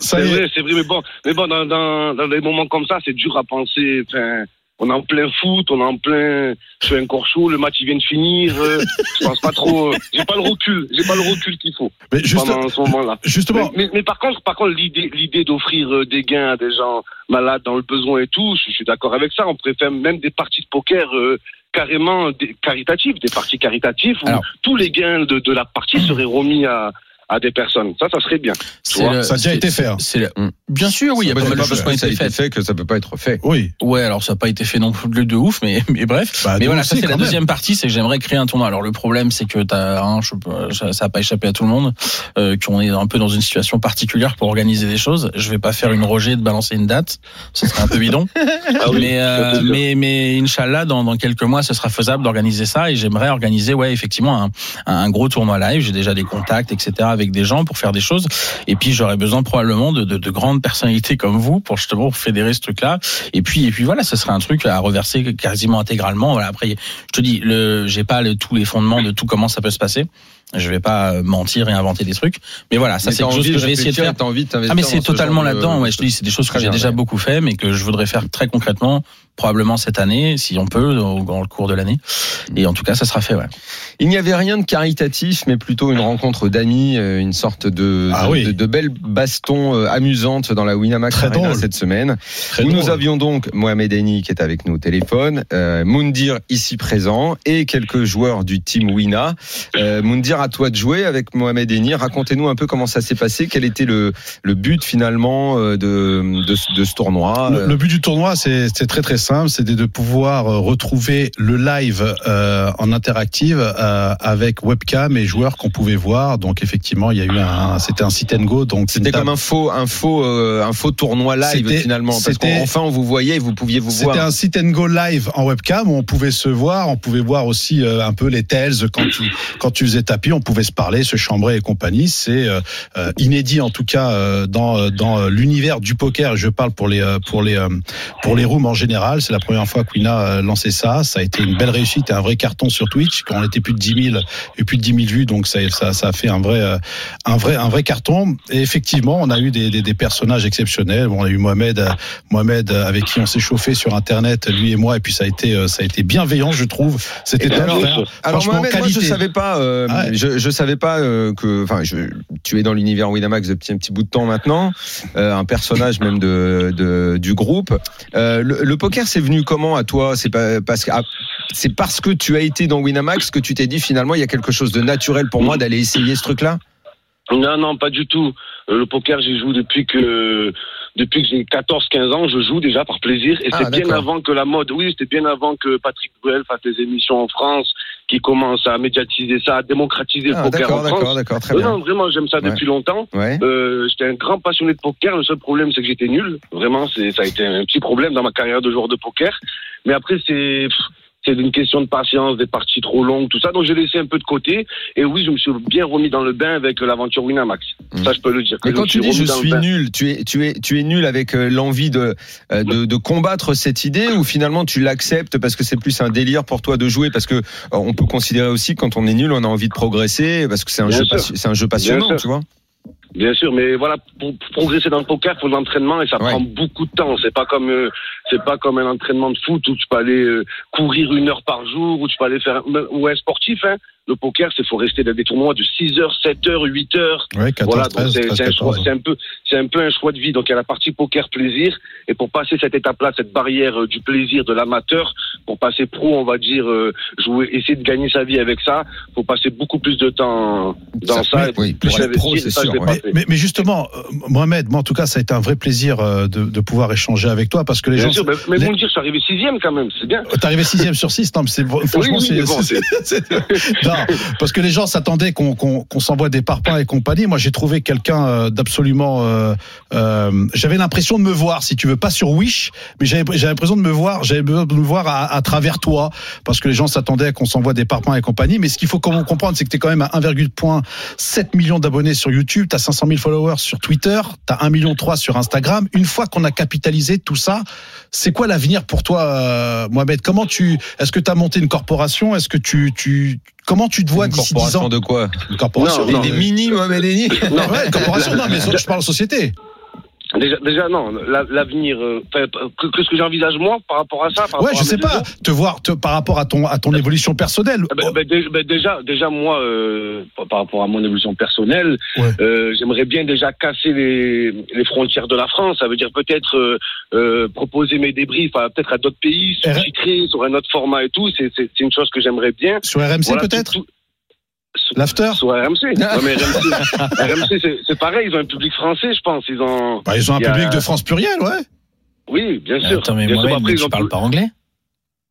[SPEAKER 3] C'est
[SPEAKER 6] y est.
[SPEAKER 3] vrai, c'est vrai, mais bon, mais bon, dans, dans, dans des moments comme ça, c'est dur à penser. Enfin, on est en plein foot, on est en plein, je suis encore chaud, le match il vient de finir. euh, [laughs] je pense pas trop. euh, j'ai pas le recul, j'ai pas le recul qu'il faut
[SPEAKER 6] Mais juste,
[SPEAKER 3] pendant ce moment-là. [laughs]
[SPEAKER 6] justement,
[SPEAKER 3] Mais, mais, mais par contre, par contre, l'idée, l'idée d'offrir euh, des gains à des gens malades dans le besoin et tout, je, je suis d'accord avec ça. On préfère même des parties de poker euh, carrément des, caritatives, des parties caritatives où
[SPEAKER 7] Alors.
[SPEAKER 3] tous les gains de, de la partie seraient remis à, à des personnes. Ça, ça serait bien. Vois,
[SPEAKER 7] le-
[SPEAKER 6] ça a déjà été fait, hein.
[SPEAKER 7] c'est le-
[SPEAKER 5] Mm.
[SPEAKER 7] Bien sûr, oui, il y a pas mal de choses qui ont
[SPEAKER 5] que ça a
[SPEAKER 7] été
[SPEAKER 5] été
[SPEAKER 7] faites.
[SPEAKER 5] fait que ça peut pas être fait.
[SPEAKER 6] oui.
[SPEAKER 7] Ouais, alors ça n'a pas été fait non plus de ouf, mais, mais bref.
[SPEAKER 6] Bah,
[SPEAKER 7] mais voilà,
[SPEAKER 6] aussi,
[SPEAKER 7] ça c'est la
[SPEAKER 6] même.
[SPEAKER 7] deuxième partie, c'est que j'aimerais créer un tournoi. Alors le problème, c'est que t'as, hein, je, ça ça a pas échappé à tout le monde, euh, qu'on est un peu dans une situation particulière pour organiser des choses. Je vais pas faire une Roger de balancer une date, ce serait un peu bidon. [laughs]
[SPEAKER 3] Ah oui,
[SPEAKER 7] mais, euh, mais mais Inch'Allah, dans, dans quelques mois, ce sera faisable d'organiser ça et j'aimerais organiser, ouais, effectivement, un, un gros tournoi live. J'ai déjà des contacts, etc., avec des gens pour faire des choses. Et puis j'aurais besoin probablement de, de, de grandes personnalités comme vous pour justement fédérer ce truc-là. Et puis et puis voilà, ce serait un truc à reverser quasiment intégralement. Voilà, après, je te dis, le, j'ai pas le, tous les fondements de tout comment ça peut se passer. Je vais pas euh, mentir et inventer des trucs. Mais voilà, ça c'est quelque chose que je vais essayer de faire.
[SPEAKER 5] envie de
[SPEAKER 7] Ah mais c'est
[SPEAKER 5] ce
[SPEAKER 7] totalement
[SPEAKER 5] de-
[SPEAKER 7] là-dedans. Ouais, je te dis, c'est des choses que j'ai déjà
[SPEAKER 5] ouais.
[SPEAKER 7] beaucoup fait, mais que je voudrais faire très concrètement, probablement cette année, si on peut, dans, dans le cours de l'année. Et en tout cas, ça sera fait. Ouais.
[SPEAKER 5] Il n'y avait rien de caritatif, mais plutôt une rencontre d'amis, euh, une sorte de,
[SPEAKER 6] Ah
[SPEAKER 5] de,
[SPEAKER 6] oui.
[SPEAKER 5] de- de belles bastons euh, amusantes dans la Winamax
[SPEAKER 6] Très
[SPEAKER 5] Arena
[SPEAKER 6] drôle.
[SPEAKER 5] cette semaine.
[SPEAKER 6] Très
[SPEAKER 5] où
[SPEAKER 6] drôle.
[SPEAKER 5] nous avions donc Mohamed Eni qui est avec nous au téléphone, euh, Moundir ici présent et quelques joueurs du team Wina. Euh, Moundir, à toi de jouer avec Mohamed Eni. Racontez-nous un peu comment ça s'est passé, quel était le, le but finalement euh, de, de, ce- de ce tournoi?
[SPEAKER 6] Le, le but du tournoi, c'est très très simple, c'était de pouvoir euh, retrouver le live euh, en interactive euh, avec webcam et joueurs qu'on pouvait voir. Donc effectivement, il y a eu un, c'était un sit and go. Donc
[SPEAKER 5] C'était comme un faux, un faux, euh, un faux tournoi live finalement, parce qu'enfin on vous voyait, et vous pouviez vous voir.
[SPEAKER 6] C'était un sit and go live en webcam où on pouvait se voir, on pouvait voir aussi un peu les tels quand tu quand tu faisais tapis, on pouvait se parler, se chambrer et compagnie. C'est inédit en tout cas dans dans l'univers du poker. Je parle pour les pour les pour les rooms en général. C'est la première fois que Wina a lancé ça. Ça a été une belle réussite et un vrai carton sur Twitch. Quand on était plus de 10 000 et plus de 10 000 vues, donc ça ça ça a fait un vrai euh, un vrai un vrai carton. Et effectivement, on a eu des des, des personnages exceptionnels. Bon, on a eu Mohamed euh, Mohamed euh, avec qui on s'est chauffé sur internet lui et moi et puis ça a été euh, ça a été bienveillant je trouve c'était
[SPEAKER 5] alors. Alors Mohamed, moi je savais pas, euh,
[SPEAKER 6] Ah ouais.
[SPEAKER 5] je, je savais pas euh, que, enfin, tu es dans l'univers Winamax depuis un petit bout de temps maintenant, euh, un personnage même de, de du groupe. Euh, le, le poker, c'est venu comment à toi? C'est parce que ah, c'est parce que tu as été dans Winamax que tu t'es dit finalement il y a quelque chose de naturel pour moi d'aller essayer ce truc-là?
[SPEAKER 3] Non, non, pas du tout. Euh, Le poker, j'y joue depuis que depuis que j'ai 14-15 ans. Je joue déjà par plaisir. Et
[SPEAKER 5] Ah,
[SPEAKER 3] c'est bien avant que la mode. Oui, c'était bien avant que Patrick Bruel fasse des émissions en France, qui commence à médiatiser ça, à démocratiser
[SPEAKER 5] Ah,
[SPEAKER 3] le poker
[SPEAKER 5] d'accord,
[SPEAKER 3] en France.
[SPEAKER 5] d'accord, très bien.
[SPEAKER 3] non, vraiment, j'aime ça
[SPEAKER 5] Ouais.
[SPEAKER 3] depuis longtemps.
[SPEAKER 5] Ouais.
[SPEAKER 3] Euh, j'étais un grand passionné de poker. Le seul problème, c'est que j'étais nul. Vraiment, c'est ça a été un petit problème dans ma carrière de joueur de poker. Mais après, c'est c'est une question de patience, des parties trop longues, tout ça. Donc j'ai laissé un peu de côté. Et oui, je me suis bien remis dans le bain avec euh, l'aventure Winamax. Ça, je peux le dire.
[SPEAKER 5] Mais quand tu dis je suis nul, tu es, tu es, tu es nul avec euh, l'envie de, euh, de, de combattre cette idée ou finalement tu l'acceptes parce que c'est plus un délire pour toi de jouer? Parce que on peut considérer aussi que quand on est nul, on a envie de progresser parce que c'est un
[SPEAKER 3] Bien
[SPEAKER 5] jeu, c'est un jeu passionnant, tu vois?
[SPEAKER 3] Bien sûr, mais voilà, pour pour progresser dans le poker, il faut de l'entraînement et ça
[SPEAKER 5] Ouais.
[SPEAKER 3] prend beaucoup de temps. C'est pas comme euh, c'est pas comme un entraînement de foot où tu peux aller euh, courir une heure par jour, où tu peux aller faire ou un sportif. Hein. Le poker, c'est faut rester dans des tournois de 6 heures, 7 heures, 8 heures.
[SPEAKER 6] Ouais, 14,
[SPEAKER 3] voilà, donc
[SPEAKER 6] 13,
[SPEAKER 3] c'est
[SPEAKER 6] 13,
[SPEAKER 3] c'est un choix,
[SPEAKER 6] 14.
[SPEAKER 3] c'est un peu, c'est un peu un choix de vie. Donc il y a la partie poker plaisir, et pour passer cette étape-là, cette barrière euh, du plaisir de l'amateur, pour passer pro, on va dire euh, jouer, essayer de gagner sa vie avec ça, faut passer beaucoup plus de temps dans ça.
[SPEAKER 5] oui, oui, pour
[SPEAKER 3] plus
[SPEAKER 5] pro, c'est sûr, ouais.
[SPEAKER 6] Mais, mais, mais justement, euh, Mohamed, moi en tout cas, ça a été un vrai plaisir euh, de, de pouvoir échanger avec toi parce que les
[SPEAKER 3] Bien
[SPEAKER 6] gens.
[SPEAKER 3] sûr, mais, mais
[SPEAKER 6] les-
[SPEAKER 3] me dire, je suis arrivé sixième quand même, c'est bien.
[SPEAKER 6] T'es arrivé sixième sur six, non, mais c'est franchement,
[SPEAKER 3] oui,
[SPEAKER 6] c'est,
[SPEAKER 3] mais bon,
[SPEAKER 6] c'est- c'est- non, parce que les gens s'attendaient qu'on, s'envoie des parpaings et compagnie. Moi, j'ai trouvé quelqu'un euh, d'absolument. euh, euh, j'avais l'impression de me voir, si tu veux, pas sur Wish, mais j'avais, l'impression de me voir, j'avais besoin de me voir à, travers toi, parce que les gens s'attendaient qu'on s'envoie des parpaings et compagnie. Mais ce qu'il faut com- comprendre, c'est que t'es quand même à 1,7 million d'abonnés sur YouTube, t'as 500 000 followers sur Twitter, t'as 1 million 3 sur Instagram. Une fois qu'on a capitalisé tout ça, c'est quoi l'avenir pour toi, Mohamed? Comment tu, est-ce que tu as monté une corporation? Est-ce que tu, tu, comment tu te vois
[SPEAKER 5] Une
[SPEAKER 6] d'ici 10
[SPEAKER 5] corporation
[SPEAKER 6] ans
[SPEAKER 5] de quoi
[SPEAKER 6] Une corporation,
[SPEAKER 3] Non,
[SPEAKER 6] non,
[SPEAKER 5] Des
[SPEAKER 6] mais-
[SPEAKER 5] mini Mohamed Eni
[SPEAKER 6] non, ouais, une corporation, non, mais je parle société.
[SPEAKER 3] Déjà, déjà non, la- l'avenir, euh, que, que ce que j'envisage moi par rapport à ça. Par
[SPEAKER 6] Ouais, je sais pas, te voir te, par rapport à ton, à ton évolution personnelle.
[SPEAKER 3] Ah ben, ben, ben, déjà, déjà moi, euh, par- rapport à mon évolution personnelle,
[SPEAKER 6] Ouais.
[SPEAKER 3] euh, j'aimerais bien déjà casser les, les frontières de la France. Ça veut dire peut-être euh, euh, proposer mes débriefs à peut-être à d'autres pays, sous-titrés sur un autre format et tout. C'est une chose que j'aimerais bien.
[SPEAKER 6] Sur RMC
[SPEAKER 3] Voilà,
[SPEAKER 6] peut-être? L'after?
[SPEAKER 3] Sur RMC. [laughs] Non, mais RMC, RMC c'est- pareil. Ils ont un public français, je pense. Ils ont.
[SPEAKER 6] bah, Ils ont un
[SPEAKER 3] Il y a-
[SPEAKER 6] public de France pluriel, ouais.
[SPEAKER 3] Oui, bien sûr.
[SPEAKER 7] Attends, mais
[SPEAKER 3] Bien sûr,
[SPEAKER 7] Mohamed,
[SPEAKER 3] après,
[SPEAKER 7] mais
[SPEAKER 3] ils ont
[SPEAKER 7] parles pas anglais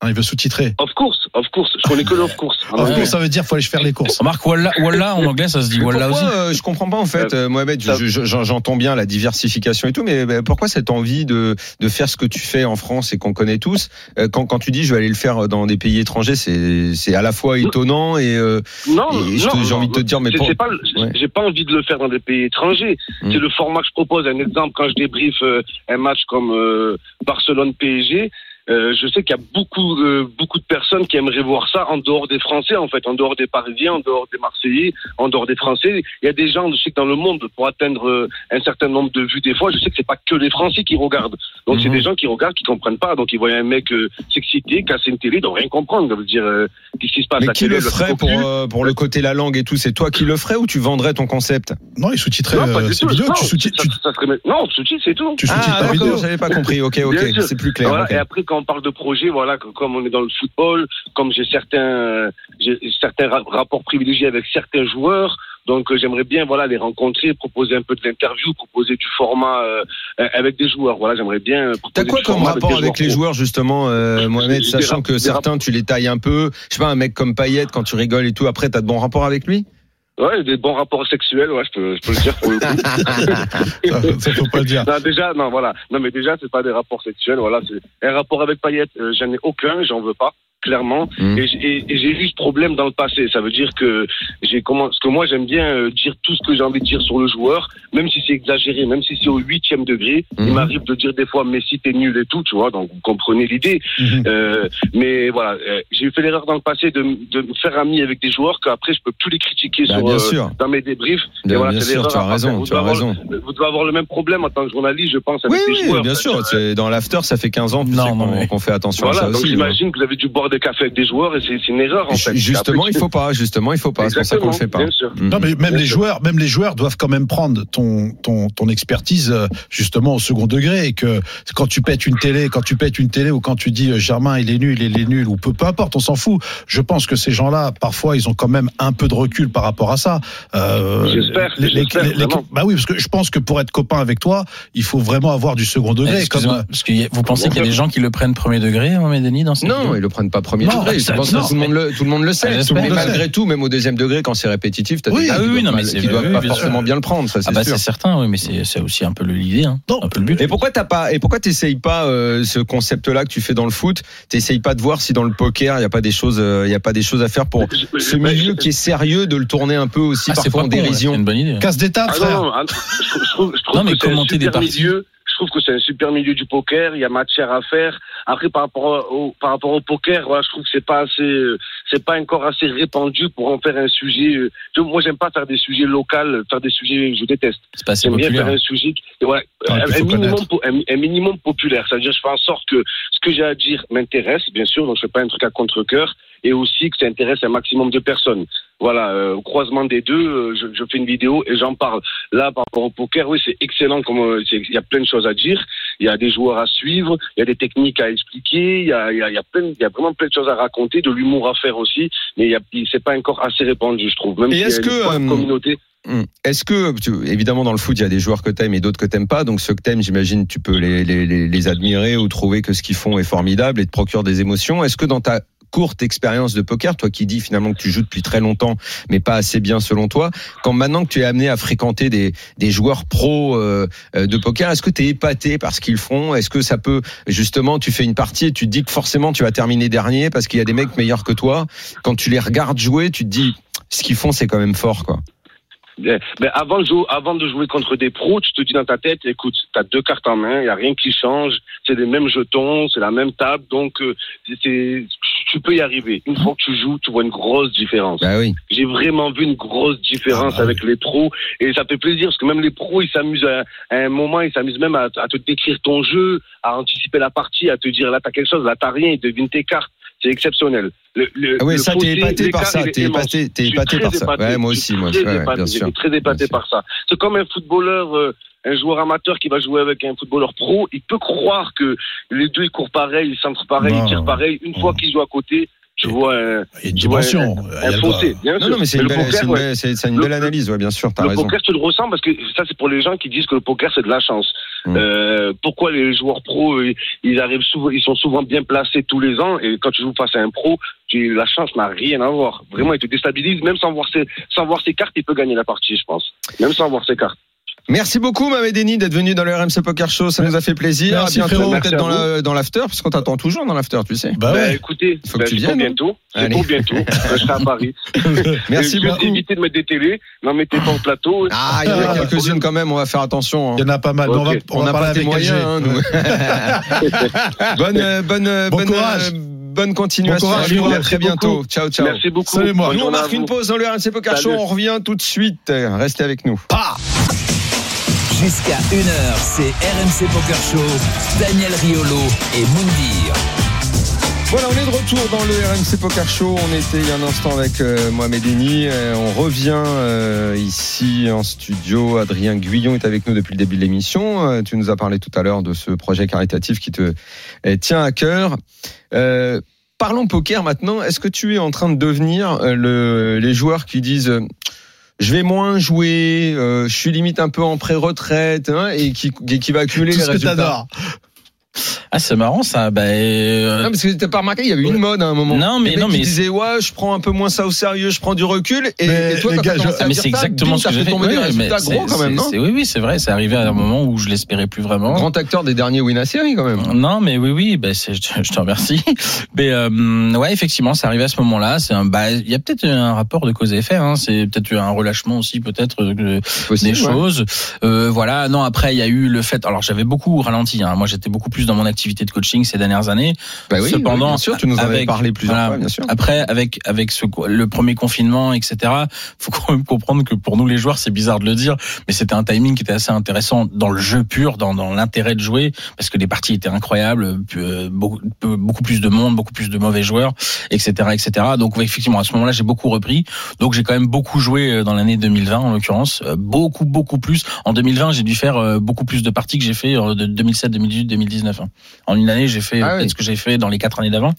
[SPEAKER 6] il veut sous-titrer.
[SPEAKER 3] Of course, of course. Je connais que l'off course.
[SPEAKER 6] En
[SPEAKER 7] Ouais.
[SPEAKER 6] gros, ça veut dire faut aller faire les courses.
[SPEAKER 7] Remarque, Walla, Walla en anglais, ça se dit Walla aussi.
[SPEAKER 5] pourquoi, euh, je comprends pas en fait, euh, Mohamed. J'entends bien la diversification et tout, mais pourquoi cette envie de, de faire ce que tu fais en France et qu'on connaît tous euh, quand, quand tu dis je vais aller le faire dans des pays étrangers, c'est à la fois étonnant et, euh,
[SPEAKER 3] Non,
[SPEAKER 5] et j'ai envie de te
[SPEAKER 3] non.
[SPEAKER 5] dire, mais pour-
[SPEAKER 3] pas,
[SPEAKER 5] Ouais.
[SPEAKER 3] j'ai pas envie de le faire dans des pays étrangers.
[SPEAKER 5] Mm.
[SPEAKER 3] C'est le format que je propose. Un exemple, quand je débriefe un match comme euh, Barcelone-PSG, euh, je sais qu'il y a beaucoup, euh, beaucoup de personnes qui aimeraient voir ça en dehors des Français, en fait, en dehors des Parisiens, en dehors des Marseillais, en dehors des Français. Il y a des gens, je sais que dans le monde, pour atteindre euh, un certain nombre de vues des fois, je sais que c'est pas que les Français qui regardent. Donc c'est
[SPEAKER 5] Mhm.
[SPEAKER 3] des gens qui regardent, qui comprennent pas. Donc ils voient un mec euh, s'exciter, casser une télé, ils doivent rien comprendre. Ça veut dire euh, qu'est-ce qui se passe
[SPEAKER 5] mais qui
[SPEAKER 3] télé,
[SPEAKER 5] le ferait pour euh, pour le côté la langue et tout? C'est toi qui le ferais ou tu vendrais ton concept?
[SPEAKER 6] Non, il euh, ses
[SPEAKER 3] tout.
[SPEAKER 6] vidéos.
[SPEAKER 3] Non,
[SPEAKER 6] Tu sous-titres, tu,
[SPEAKER 3] ça serait- Non, sous-titres, c'est tout.
[SPEAKER 6] tu sous-titres
[SPEAKER 5] Ah
[SPEAKER 6] ta vidéo.
[SPEAKER 5] d'accord, j'avais pas compris. Ok, ok, c'est plus clair.
[SPEAKER 3] Voilà. Et après, quand on parle de projet, voilà, que comme on est dans le football, comme j'ai certains, certains ra- rapports privilégiés avec certains joueurs, donc euh, j'aimerais bien, voilà, les rencontrer, proposer un peu de l'interview, proposer du format euh, euh, avec des joueurs. Voilà, j'aimerais bien.
[SPEAKER 5] T'as quoi comme rapport avec les joueurs justement, euh, Mohamed, sachant que certains tu les tailles un peu. Je sais pas, un mec comme Payet quand tu rigoles et tout. Après, t'as de bons rapports avec lui?
[SPEAKER 3] Ouais, des bons rapports sexuels, ouais, je peux, je peux le dire pour le coup. [laughs]
[SPEAKER 6] Ça, ça, faut pas le dire.
[SPEAKER 3] Non, déjà, non, voilà. Non, mais déjà, c'est pas des rapports sexuels. Voilà, c'est un rapport avec Payet. euh, j'en ai aucun, j'en veux pas, clairement.
[SPEAKER 5] Mhm.
[SPEAKER 3] Et, j'ai- et- et j'ai eu ce problème dans le passé. Ça veut dire que j'ai comment, parce que moi, j'aime bien euh, dire tout ce que j'ai envie de dire sur le joueur, même si c'est exagéré, même si c'est au huitième degré. Il m'arrive de dire des fois, Messi, t'es nul et tout, tu vois. Donc, vous comprenez l'idée.
[SPEAKER 6] Mhm.
[SPEAKER 3] Euh, mais voilà, euh, j'ai fait l'erreur dans le passé de, de me faire ami avec des joueurs qu'après, je peux plus les critiquer
[SPEAKER 5] Bah,
[SPEAKER 3] sur,
[SPEAKER 5] Bien
[SPEAKER 3] euh,
[SPEAKER 5] sûr,
[SPEAKER 3] dans mes débriefs. Et
[SPEAKER 5] bien,
[SPEAKER 3] voilà,
[SPEAKER 5] bien
[SPEAKER 3] c'est
[SPEAKER 5] sûr, tu as raison,
[SPEAKER 3] Vous
[SPEAKER 5] tu as
[SPEAKER 3] devez avoir-
[SPEAKER 5] raison.
[SPEAKER 3] vous devez avoir le même problème en tant que journaliste, je pense, avec
[SPEAKER 5] Oui,
[SPEAKER 3] les
[SPEAKER 5] oui,
[SPEAKER 3] joueurs.
[SPEAKER 5] bien sûr. Dans l'after, ça fait 15 ans qu'on
[SPEAKER 7] mais-
[SPEAKER 5] qu'on fait attention
[SPEAKER 3] Voilà,
[SPEAKER 5] à ça
[SPEAKER 3] donc
[SPEAKER 5] aussi.
[SPEAKER 3] j'imagine que vous avez dû boire des cafés avec des joueurs et c'est une erreur en fait.
[SPEAKER 5] Justement,
[SPEAKER 3] Après,
[SPEAKER 5] il faut pas. Justement, il faut pas. C'est pour ça qu'on le fait pas.
[SPEAKER 3] Bien sûr.
[SPEAKER 5] Mhm.
[SPEAKER 6] Non, mais même
[SPEAKER 3] Bien
[SPEAKER 6] les
[SPEAKER 3] sûr.
[SPEAKER 6] joueurs, même les joueurs doivent quand même prendre ton ton ton expertise euh, justement au second degré et que quand tu pètes une télé, quand tu pètes une télé ou quand tu dis euh, Germain il est nul, il est nul ou peu peu importe, on s'en fout. Je pense que ces gens-là parfois ils ont quand même un peu de recul par rapport à ça. Euh,
[SPEAKER 3] J'espère,
[SPEAKER 6] bah oui, parce que je pense que pour être copain avec toi, il faut vraiment avoir du second degré. Comme,
[SPEAKER 7] parce que vous pensez qu'il y a des gens qui le prennent premier degré, Mohamed Denis, dans cette
[SPEAKER 5] Non, ils le prennent pas pas premier
[SPEAKER 7] Non,
[SPEAKER 5] degré. Je que tout le monde le, tout le monde le sait.
[SPEAKER 7] Ah,
[SPEAKER 5] mais malgré tout, même au deuxième degré, quand c'est répétitif, t'as
[SPEAKER 7] Oui,
[SPEAKER 5] des
[SPEAKER 7] ah
[SPEAKER 5] qui
[SPEAKER 7] oui, non,
[SPEAKER 5] pas-
[SPEAKER 7] mais
[SPEAKER 5] qui doivent
[SPEAKER 7] oui,
[SPEAKER 5] pas
[SPEAKER 7] bien sûr.
[SPEAKER 5] forcément bien le prendre, ça
[SPEAKER 7] Ah
[SPEAKER 5] c'est
[SPEAKER 7] bah
[SPEAKER 5] sûr.
[SPEAKER 7] c'est certain, oui, mais c'est c'est aussi un peu l'idée, hein.
[SPEAKER 6] Non.
[SPEAKER 7] un peu le but.
[SPEAKER 5] Et pourquoi t'as pas et pourquoi t'essayes pas euh, ce concept-là que tu fais dans le foot? T'essayes pas de voir si dans le poker il y a pas des choses, euh, y a pas des choses à faire pour ce milieu qui est sérieux de le tourner un peu aussi
[SPEAKER 7] c'est
[SPEAKER 5] parfois en dérision.
[SPEAKER 7] c'est une bonne idée.
[SPEAKER 6] Casse des tables,
[SPEAKER 3] Ah
[SPEAKER 6] frère.
[SPEAKER 3] non,
[SPEAKER 7] mais
[SPEAKER 3] que c'est un
[SPEAKER 7] commenter des parties.
[SPEAKER 3] Je trouve que c'est un super milieu du poker. Il y a matière à faire. Après, par rapport au, par rapport au poker, voilà, je trouve que c'est pas assez, euh, c'est pas encore assez répandu pour en faire un sujet. euh, je- moi, j'aime pas faire des sujets locaux, faire des sujets, je déteste.
[SPEAKER 7] C'est pas assez
[SPEAKER 3] J'aime bien faire un sujet, ouais, un, un minimum, un, un minimum populaire. C'est-à-dire, je fais en sorte que ce que j'ai à dire m'intéresse, bien sûr. Donc, je fais pas un truc à contre-cœur, et aussi que ça intéresse un maximum de personnes. Voilà, euh, au croisement des deux, euh, je, je fais une vidéo et j'en parle. Là, par rapport au poker, oui, c'est excellent. Comme euh, il y a plein de choses à dire. Il y a des joueurs à suivre, il y a des techniques à expliquer, il y a, y a, y a plein, y a vraiment plein de choses à raconter, de l'humour à faire aussi. Mais c'est pas encore assez répandu, je trouve. Même
[SPEAKER 5] Et
[SPEAKER 3] s'il y a
[SPEAKER 5] est-ce que, euh,
[SPEAKER 3] communauté.
[SPEAKER 5] Hum. Est-ce que, évidemment, dans le foot, il y a des joueurs que t'aimes et d'autres que t'aimes pas. Donc, ceux que t'aimes, j'imagine, tu peux les, les, les, les admirer ou trouver que ce qu'ils font est formidable et te procure des émotions. Est-ce que dans ta courte expérience de poker, toi qui dis finalement que tu joues depuis très longtemps, mais pas assez bien selon toi, quand maintenant que tu es amené à fréquenter des, des joueurs pros euh, euh, de poker, est-ce que tu es épaté par ce qu'ils font? Est-ce que ça peut, justement, tu fais une partie et tu te dis que forcément tu vas terminer dernier parce qu'il y a des mecs meilleurs que toi? Quand tu les regardes jouer, tu te dis, ce qu'ils font, c'est quand même fort, quoi.
[SPEAKER 3] Mais mais avant de, jouer, avant de jouer contre des pros, tu te dis dans ta tête, écoute, tu as deux cartes en main, il n'y a rien qui change, c'est les mêmes jetons, c'est la même table, donc euh, c'est- tu peux y arriver. Une fois que tu joues, tu vois une grosse différence.
[SPEAKER 5] Bah oui.
[SPEAKER 3] J'ai vraiment vu une grosse différence
[SPEAKER 6] Ah bah
[SPEAKER 3] avec les pros et ça fait plaisir parce que même les pros, ils s'amusent à, à un moment, ils s'amusent même à, à te décrire ton jeu, à anticiper la partie, à te dire là t'as quelque chose, là t'as rien, ils devinent tes cartes. C'est exceptionnel. Le, le,
[SPEAKER 5] Ah ouais,
[SPEAKER 3] le
[SPEAKER 5] ça, t'es épaté par ça. T'es épaté, épaté par ça. Ouais, moi aussi, moi. ouais,
[SPEAKER 3] épaté.
[SPEAKER 5] bien sûr.
[SPEAKER 3] très épaté par ça. C'est comme un footballeur, euh, un joueur amateur qui va jouer avec un footballeur pro. Il peut croire que les deux ils courent pareil, ils centrent pareil,
[SPEAKER 6] Non.
[SPEAKER 3] ils tirent pareil. Une fois qu'ils jouent à côté, tu vois un,
[SPEAKER 6] une dimension.
[SPEAKER 3] un, fossé. Bien
[SPEAKER 5] Non,
[SPEAKER 3] sûr.
[SPEAKER 5] non, mais c'est une
[SPEAKER 3] le
[SPEAKER 5] belle,
[SPEAKER 3] poker,
[SPEAKER 5] c'est une
[SPEAKER 3] ouais.
[SPEAKER 5] belle- c'est- c'est une
[SPEAKER 3] Le-
[SPEAKER 5] belle analyse, ouais, bien sûr,
[SPEAKER 3] Le
[SPEAKER 5] raison.
[SPEAKER 3] poker, tu le ressens parce que ça, c'est pour les gens qui disent que le poker, c'est de la chance.
[SPEAKER 5] Mm.
[SPEAKER 3] Euh, pourquoi les joueurs pros, ils arrivent souvent, ils sont souvent bien placés tous les ans et quand tu joues face à un pro, tu, la chance n'a rien à voir. Vraiment, il te déstabilise. Même sans voir ses, sans voir ses cartes, il peut gagner la partie, je pense. Même sans voir ses cartes.
[SPEAKER 5] Merci beaucoup, Mamed Denis, d'être venu dans le RMC Poker Show. Ça nous a fait plaisir.
[SPEAKER 6] Merci,
[SPEAKER 5] à bientôt, peut-être dans la- dans l'after, parce qu'on t'attend toujours dans l'after, tu sais.
[SPEAKER 6] Bah ouais.
[SPEAKER 3] écoutez,
[SPEAKER 5] Il faut que
[SPEAKER 3] ben,
[SPEAKER 5] tu viennes,
[SPEAKER 3] bientôt. C'est
[SPEAKER 5] Allez.
[SPEAKER 3] pour bientôt. [laughs] je serai à Paris.
[SPEAKER 5] Merci
[SPEAKER 3] Et je vais
[SPEAKER 5] beaucoup.
[SPEAKER 3] éviter de mettre des télés. N'en mettez pas au plateau.
[SPEAKER 5] Ah, il y en a
[SPEAKER 6] Ah,
[SPEAKER 5] quelques-unes quand même, on va faire attention. hein.
[SPEAKER 6] Il y en a pas mal. On va, on
[SPEAKER 5] On pas
[SPEAKER 6] avec
[SPEAKER 5] moyens, hein, nous. [laughs] bonne, euh, bonne, euh,
[SPEAKER 6] Bon
[SPEAKER 5] bonne,
[SPEAKER 6] courage.
[SPEAKER 5] euh, bonne continuation.
[SPEAKER 6] Bon courage,
[SPEAKER 5] à vous. à très bientôt.
[SPEAKER 3] beaucoup.
[SPEAKER 5] Ciao, ciao.
[SPEAKER 3] Merci beaucoup.
[SPEAKER 6] Salut, moi.
[SPEAKER 3] Bonne
[SPEAKER 5] Nous, on marque une pause dans le RMC Poker Show. On revient tout de suite. Restez avec nous.
[SPEAKER 4] Jusqu'à 1h, c'est RMC Poker Show. Daniel Riolo et Moundir.
[SPEAKER 5] Voilà, on est de retour dans le RMC Poker Show. On était il y a un instant avec euh, Mohamed Eni. Euh, on revient euh, ici en studio. Adrien Guyon est avec nous depuis le début de l'émission. Tu nous as parlé tout à l'heure de ce projet caritatif qui te euh, tient à cœur. Parlons poker maintenant. Est-ce que tu es en train de devenir le, les joueurs qui disent je vais moins jouer, euh, je suis limite un peu en pré-retraite hein, et qui, qui va accumuler
[SPEAKER 6] Tout
[SPEAKER 5] les résultats.
[SPEAKER 7] Ah, c'est marrant ça. Bah, euh,
[SPEAKER 5] Non, parce que t'as pas remarqué, il y avait une mode à un moment.
[SPEAKER 7] Non, mais-
[SPEAKER 5] Les
[SPEAKER 7] non, mais-
[SPEAKER 5] disaient ouais, je prends un peu moins ça au sérieux, je prends du recul. Et,
[SPEAKER 6] Mais
[SPEAKER 5] et toi,
[SPEAKER 6] les
[SPEAKER 5] quand
[SPEAKER 6] gars,
[SPEAKER 5] t'as
[SPEAKER 6] je-
[SPEAKER 5] à
[SPEAKER 7] mais c'est
[SPEAKER 5] ça,
[SPEAKER 7] exactement
[SPEAKER 5] bim,
[SPEAKER 7] ce que j'ai
[SPEAKER 5] fait
[SPEAKER 7] Ouais, mais
[SPEAKER 5] gros quand même, non
[SPEAKER 7] c'est- Oui, oui, c'est vrai. C'est arrivé à un moment où je l'espérais plus vraiment.
[SPEAKER 5] Grand acteur des derniers Win série quand même.
[SPEAKER 7] Non, mais oui, oui, c'est- je, te- remercie. Mais euh, ouais, effectivement, c'est arrivé à ce moment-là. C'est un, bah, il y a peut-être un rapport de cause et effet. Hein. C'est peut-être un relâchement aussi, peut-être de- des
[SPEAKER 5] ouais.
[SPEAKER 7] choses. Euh, voilà. Non, après, il y a eu le fait. Alors, j'avais beaucoup ralenti. Hein. Moi, j'étais beaucoup plus dans mon activité de coaching ces dernières années.
[SPEAKER 5] Bah oui,
[SPEAKER 7] Cependant,
[SPEAKER 5] oui, bien sûr, tu nous en avais parlé plusieurs
[SPEAKER 7] voilà.
[SPEAKER 5] fois, bien sûr.
[SPEAKER 7] Après, avec avec ce, le premier confinement, etc. [laughs] Faut quand même comprendre que pour nous les joueurs, c'est bizarre de le dire, mais c'était un timing qui était assez intéressant dans le jeu pur, dans, dans l'intérêt de jouer, parce que les parties étaient incroyables, beaucoup, beaucoup plus de monde, beaucoup plus de mauvais joueurs, etc., etc. Donc effectivement, à ce moment-là, j'ai beaucoup repris. Donc j'ai quand même beaucoup joué euh, dans l'année 2020, en l'occurrence, Euh, beaucoup, beaucoup plus. En 2020, j'ai dû faire euh, beaucoup plus de parties que j'ai fait de 2007, 2018, 2019. Hein. En une année, j'ai fait
[SPEAKER 5] Ah oui.
[SPEAKER 7] ce que j'ai fait dans les quatre années d'avant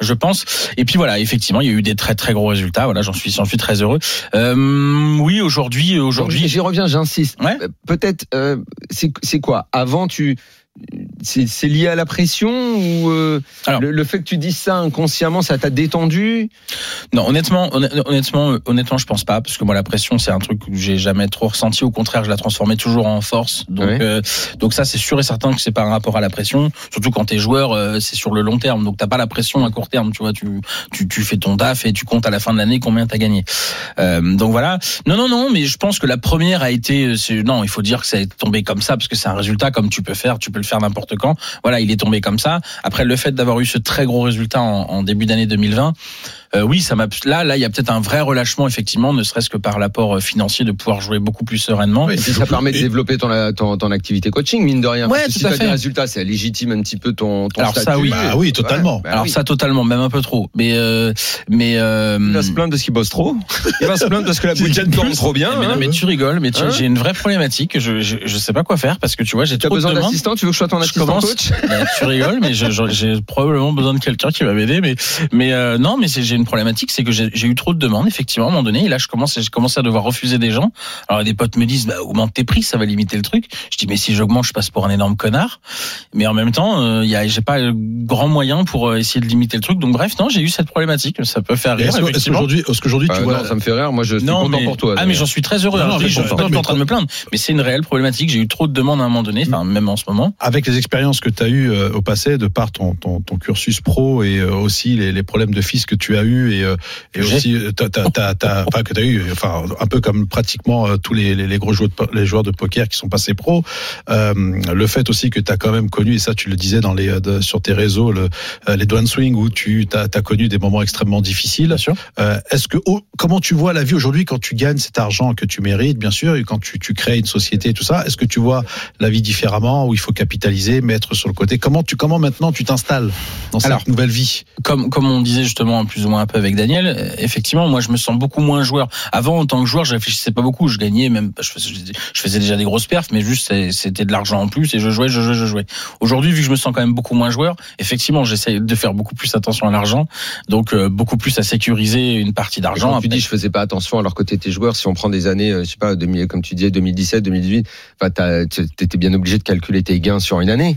[SPEAKER 7] je pense. Et puis voilà, effectivement, il y a eu des très très gros résultats. Voilà, j'en suis, j'en suis très heureux. Euh, oui, aujourd'hui, aujourd'hui,
[SPEAKER 5] J'y reviens, j'insiste.
[SPEAKER 7] Ouais.
[SPEAKER 5] Euh, Peut-être, euh, c'est quoi? Avant, tu c'est lié à la pression ou euh,
[SPEAKER 7] Alors-
[SPEAKER 5] le, le fait que tu dises ça inconsciemment, ça t'a détendu?
[SPEAKER 7] Non, honnêtement, honn- honnêtement, euh, honnêtement, je pense pas, parce que moi, la pression, c'est un truc que j'ai jamais trop ressenti. Au contraire, je la transformais toujours en force. Donc, euh, donc ça, c'est sûr et certain que c'est pas un rapport à la pression. Surtout quand t'es joueur, euh, c'est sur le long terme. Donc, t'as pas la pression à court terme. Tu vois, tu, tu, tu fais ton taf et tu comptes à la fin de l'année combien t'as gagné. Donc voilà. Non, non, non, mais je pense que la première a été, non, il faut dire que ça est tombé comme ça, parce que c'est un résultat comme tu peux faire, tu peux le faire n'importe quand. Voilà, il est tombé comme ça. Après, le fait d'avoir eu ce très gros résultat en, en début d'année 2020, euh, oui, ça m'a là, là, il y a peut-être un vrai relâchement effectivement, ne serait-ce que par l'apport euh, financier de pouvoir jouer beaucoup plus sereinement.
[SPEAKER 5] Et ça permet de développer ton, ton, ton activité coaching, mine de rien.
[SPEAKER 7] Ouais,
[SPEAKER 5] Parce
[SPEAKER 7] tout
[SPEAKER 5] si
[SPEAKER 7] à
[SPEAKER 5] t'as
[SPEAKER 7] fait.
[SPEAKER 5] des résultats, ça légitime un petit peu ton, ton
[SPEAKER 7] Alors ça, oui.
[SPEAKER 6] Bah oui, totalement.
[SPEAKER 5] bah
[SPEAKER 7] Alors
[SPEAKER 5] oui.
[SPEAKER 7] ça totalement, même un peu trop. Mais euh, mais euh,
[SPEAKER 5] Il va se plaindre de ce qu'il bosse trop. Il va se plaindre parce que la [laughs]
[SPEAKER 6] Tu
[SPEAKER 5] boutique tourne trop bien.
[SPEAKER 7] mais, non,
[SPEAKER 5] hein.
[SPEAKER 7] mais tu rigoles, mais tu-
[SPEAKER 5] Hein
[SPEAKER 7] j'ai une vraie problématique. Je, je je sais pas quoi faire parce que tu vois, j'ai trop
[SPEAKER 5] besoin d'assistant Tu veux que je sois ton assistant
[SPEAKER 7] commence.
[SPEAKER 5] coach? [laughs]
[SPEAKER 7] Bah, tu rigoles, mais j'ai probablement besoin de quelqu'un qui va m'aider. Mais, mais euh, non, mais c'est- j'ai une problématique, c'est que j'ai eu trop de demandes, effectivement, à un moment donné. Et là, je commence, j'ai commencé à devoir refuser des gens. Alors, des potes me disent, bah, augmente tes prix, ça va limiter le truc. Je dis, mais si j'augmente, je passe pour un énorme connard. Mais en même temps, euh, il y a, j'ai pas euh, grand moyen pour euh, essayer de limiter le truc. Donc, bref, non, j'ai eu cette problématique. Ça peut faire rire,
[SPEAKER 6] Est-ce qu'aujourd'hui, qu'aujourd'hui, tu
[SPEAKER 5] Euh,
[SPEAKER 6] vois,
[SPEAKER 5] non, ça me fait rire. Moi, je suis
[SPEAKER 7] Non,
[SPEAKER 5] content
[SPEAKER 7] mais,
[SPEAKER 5] pour toi.
[SPEAKER 7] ah, mais j'en suis très heureux.
[SPEAKER 6] Non,
[SPEAKER 7] Alors,
[SPEAKER 6] non,
[SPEAKER 7] je
[SPEAKER 6] mais
[SPEAKER 7] suis
[SPEAKER 6] je-
[SPEAKER 7] pas en train de me plaindre. Mais c'est une réelle problématique. J'ai eu trop de demandes à un moment donné. Enfin, même en ce moment.
[SPEAKER 6] avec les expériences que tu as eues au passé, de par ton, ton, ton cursus pro et aussi les, les problèmes de fils que tu as eu et, euh, et aussi euh, t'as, t'as, t'as, t'as- enfin, que tu as eu, enfin un peu comme pratiquement euh, tous les, les, les gros joueurs de, po- les joueurs de poker qui sont passés pro, euh, le fait aussi que tu as quand même connu et ça tu le disais dans les de- sur tes réseaux le, les Dwan Swing où tu as, connu des moments extrêmement difficiles.
[SPEAKER 7] Bien sûr.
[SPEAKER 6] Euh, est-ce que oh, comment tu vois la vie aujourd'hui quand tu gagnes cet argent que tu mérites bien sûr et quand tu, tu crées une société et tout ça? Est-ce que tu vois la vie différemment où il faut capitaliser, mettre sur le côté? Comment tu comment maintenant tu t'installes dans cette
[SPEAKER 7] Alors,
[SPEAKER 6] nouvelle vie?
[SPEAKER 7] comme comme on disait justement plus ou moins un peu avec Daniel, effectivement, moi je me sens beaucoup moins joueur. Avant, en tant que joueur, je réfléchissais pas beaucoup. Je gagnais même, je faisais, déjà des grosses perfs, mais juste c'était de l'argent en plus et je jouais, je jouais, je jouais. Aujourd'hui, vu que je me sens quand même beaucoup moins joueur, effectivement, j'essaie de faire beaucoup plus attention à l'argent, donc euh, beaucoup plus à sécuriser une partie d'argent.
[SPEAKER 5] Tu dis je faisais pas attention alors que t'étais joueur, si on prend des années, euh, je sais pas, 2000, comme tu disais 2017, 2018, enfin t'étais bien obligé de calculer tes gains sur une année,